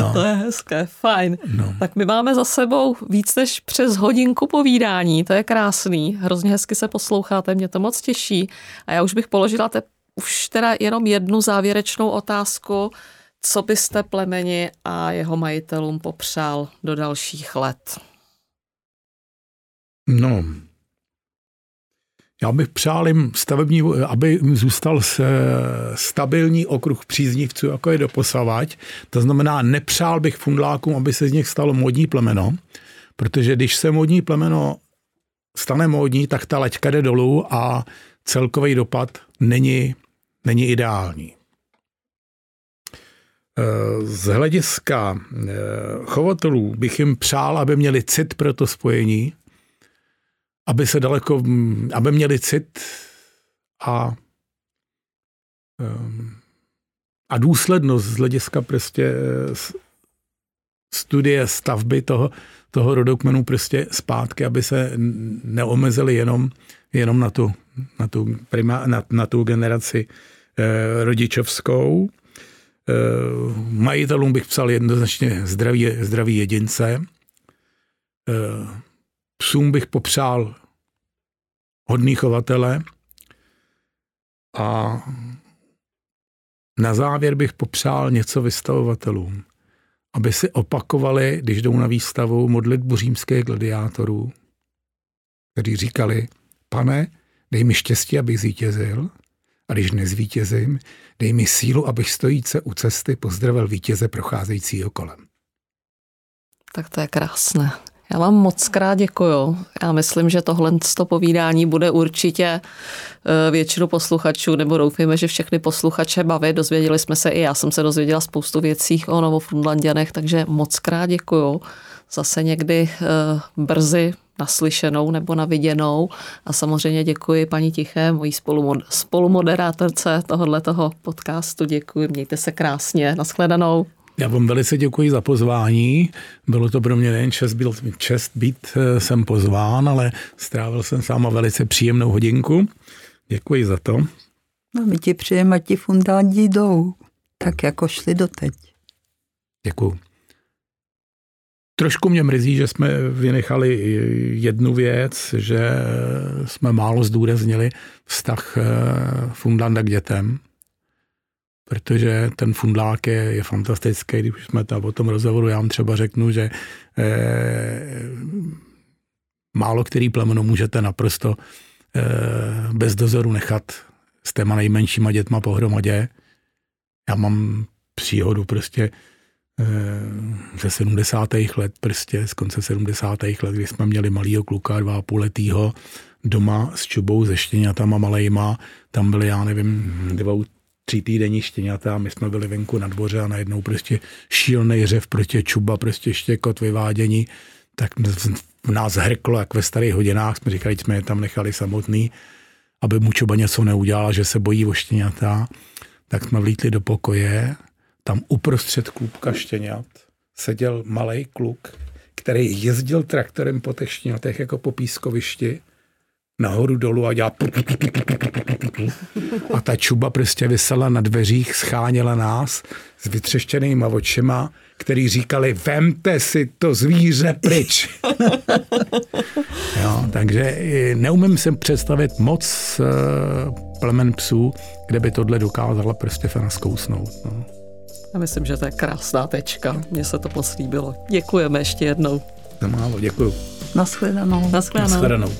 No. To je hezké, fajn. No. Tak my máme za sebou víc než přes hodinku povídání, to je krásný, hrozně hezky se posloucháte, mě to moc těší. A já už bych položila te už teda jenom jednu závěrečnou otázku. Co byste plemeni a jeho majitelům popřál do dalších let? No, já bych přál jim stavební, aby jim zůstal se stabilní okruh příznivců, jako je doposavať. To znamená, nepřál bych fundlákům, aby se z nich stalo modní plemeno, protože když se modní plemeno stane módní, tak ta laťka jde dolů a celkový dopad není není ideální. Eh, z hlediska eh, chovatelů bych jim přál, aby měli cit pro to spojení, aby se daleko, mm, aby měli cit a eh, a důslednost z hlediska prostě studie stavby toho, toho rodokmenu prostě zpátky, aby se neomezili jenom, jenom na tu, na tu, prima, na, na tu generaci Eh, rodičovskou. Eh, majitelům bych psal jednoznačně zdraví, zdraví jedince. Eh, psům bych popřál hodný chovatele a na závěr bych popřál něco vystavovatelům, aby si opakovali, když jdou na výstavu, modlitbu římských gladiátorů, kteří říkali, pane, dej mi štěstí, abych zvítězil, a když nezvítězím, dej mi sílu, abych stojíce u cesty pozdravil vítěze procházejícího kolem. Tak to je krásné. Já vám moc krát děkuju. Já myslím, že tohle povídání bude určitě eh, většinu posluchačů, nebo doufejme, že všechny posluchače bavit. Dozvěděli jsme se i já jsem se dozvěděla spoustu věcí o Novofundlandianech, takže moc krát děkuju. Zase někdy eh, brzy naslyšenou nebo naviděnou. A samozřejmě děkuji paní Tiché, mojí spolumoderátorce tohoto podcastu. Děkuji, mějte se krásně. Naschledanou. Já vám velice děkuji za pozvání. Bylo to pro mě nejen čest, byl čest být eh, sem pozván, ale strávil jsem sama velice příjemnou hodinku. Děkuji za to. No, my ti přejeme, ať ti fundáti jdou, tak jako šli doteď. Děkuji. Trošku mě mrzí, že jsme vynechali jednu věc, že jsme málo zdůraznili vztah eh, Fundlanda k dětem, protože ten fundlák je, je fantastický, když jsme tam o tom rozhovoru, já vám třeba řeknu, že eh, málo který plemeno můžete naprosto eh, bez dozoru nechat s těma nejmenšíma dětma pohromadě. Já mám příhodu prostě ze 70. let, prostě z konce 70. let, kdy jsme měli malýho kluka, dva a půl letýho, doma s čubou ze štěňatama malejma, tam byly, já nevím, dvou, tři týdenní štěňata, my jsme byli venku na dvoře a najednou prostě šílnej řev proti čuba, prostě štěkot, vyvádění, tak v nás hrklo, jak ve starých hodinách, jsme říkali, jsme je tam nechali samotný, aby mu čuba něco neudělala, že se bojí o štěňata, tak jsme vlítli do pokoje tam uprostřed klubka štěňat seděl malý kluk, který jezdil traktorem po těch štěňatech jako po pískovišti, nahoru dolů a dělá a ta čuba prostě vysela na dveřích, scháněla nás s vytřeštěnýma očima, který říkali, vemte si to zvíře pryč. jo, takže neumím si představit moc uh, plemen psů, kde by tohle dokázala prostě fena zkousnout. No. Já myslím, že to je krásná tečka. Mně se to poslíbilo. Děkujeme ještě jednou. Za málo, děkuju. Naschledanou. Naschledanou. Naschledanou.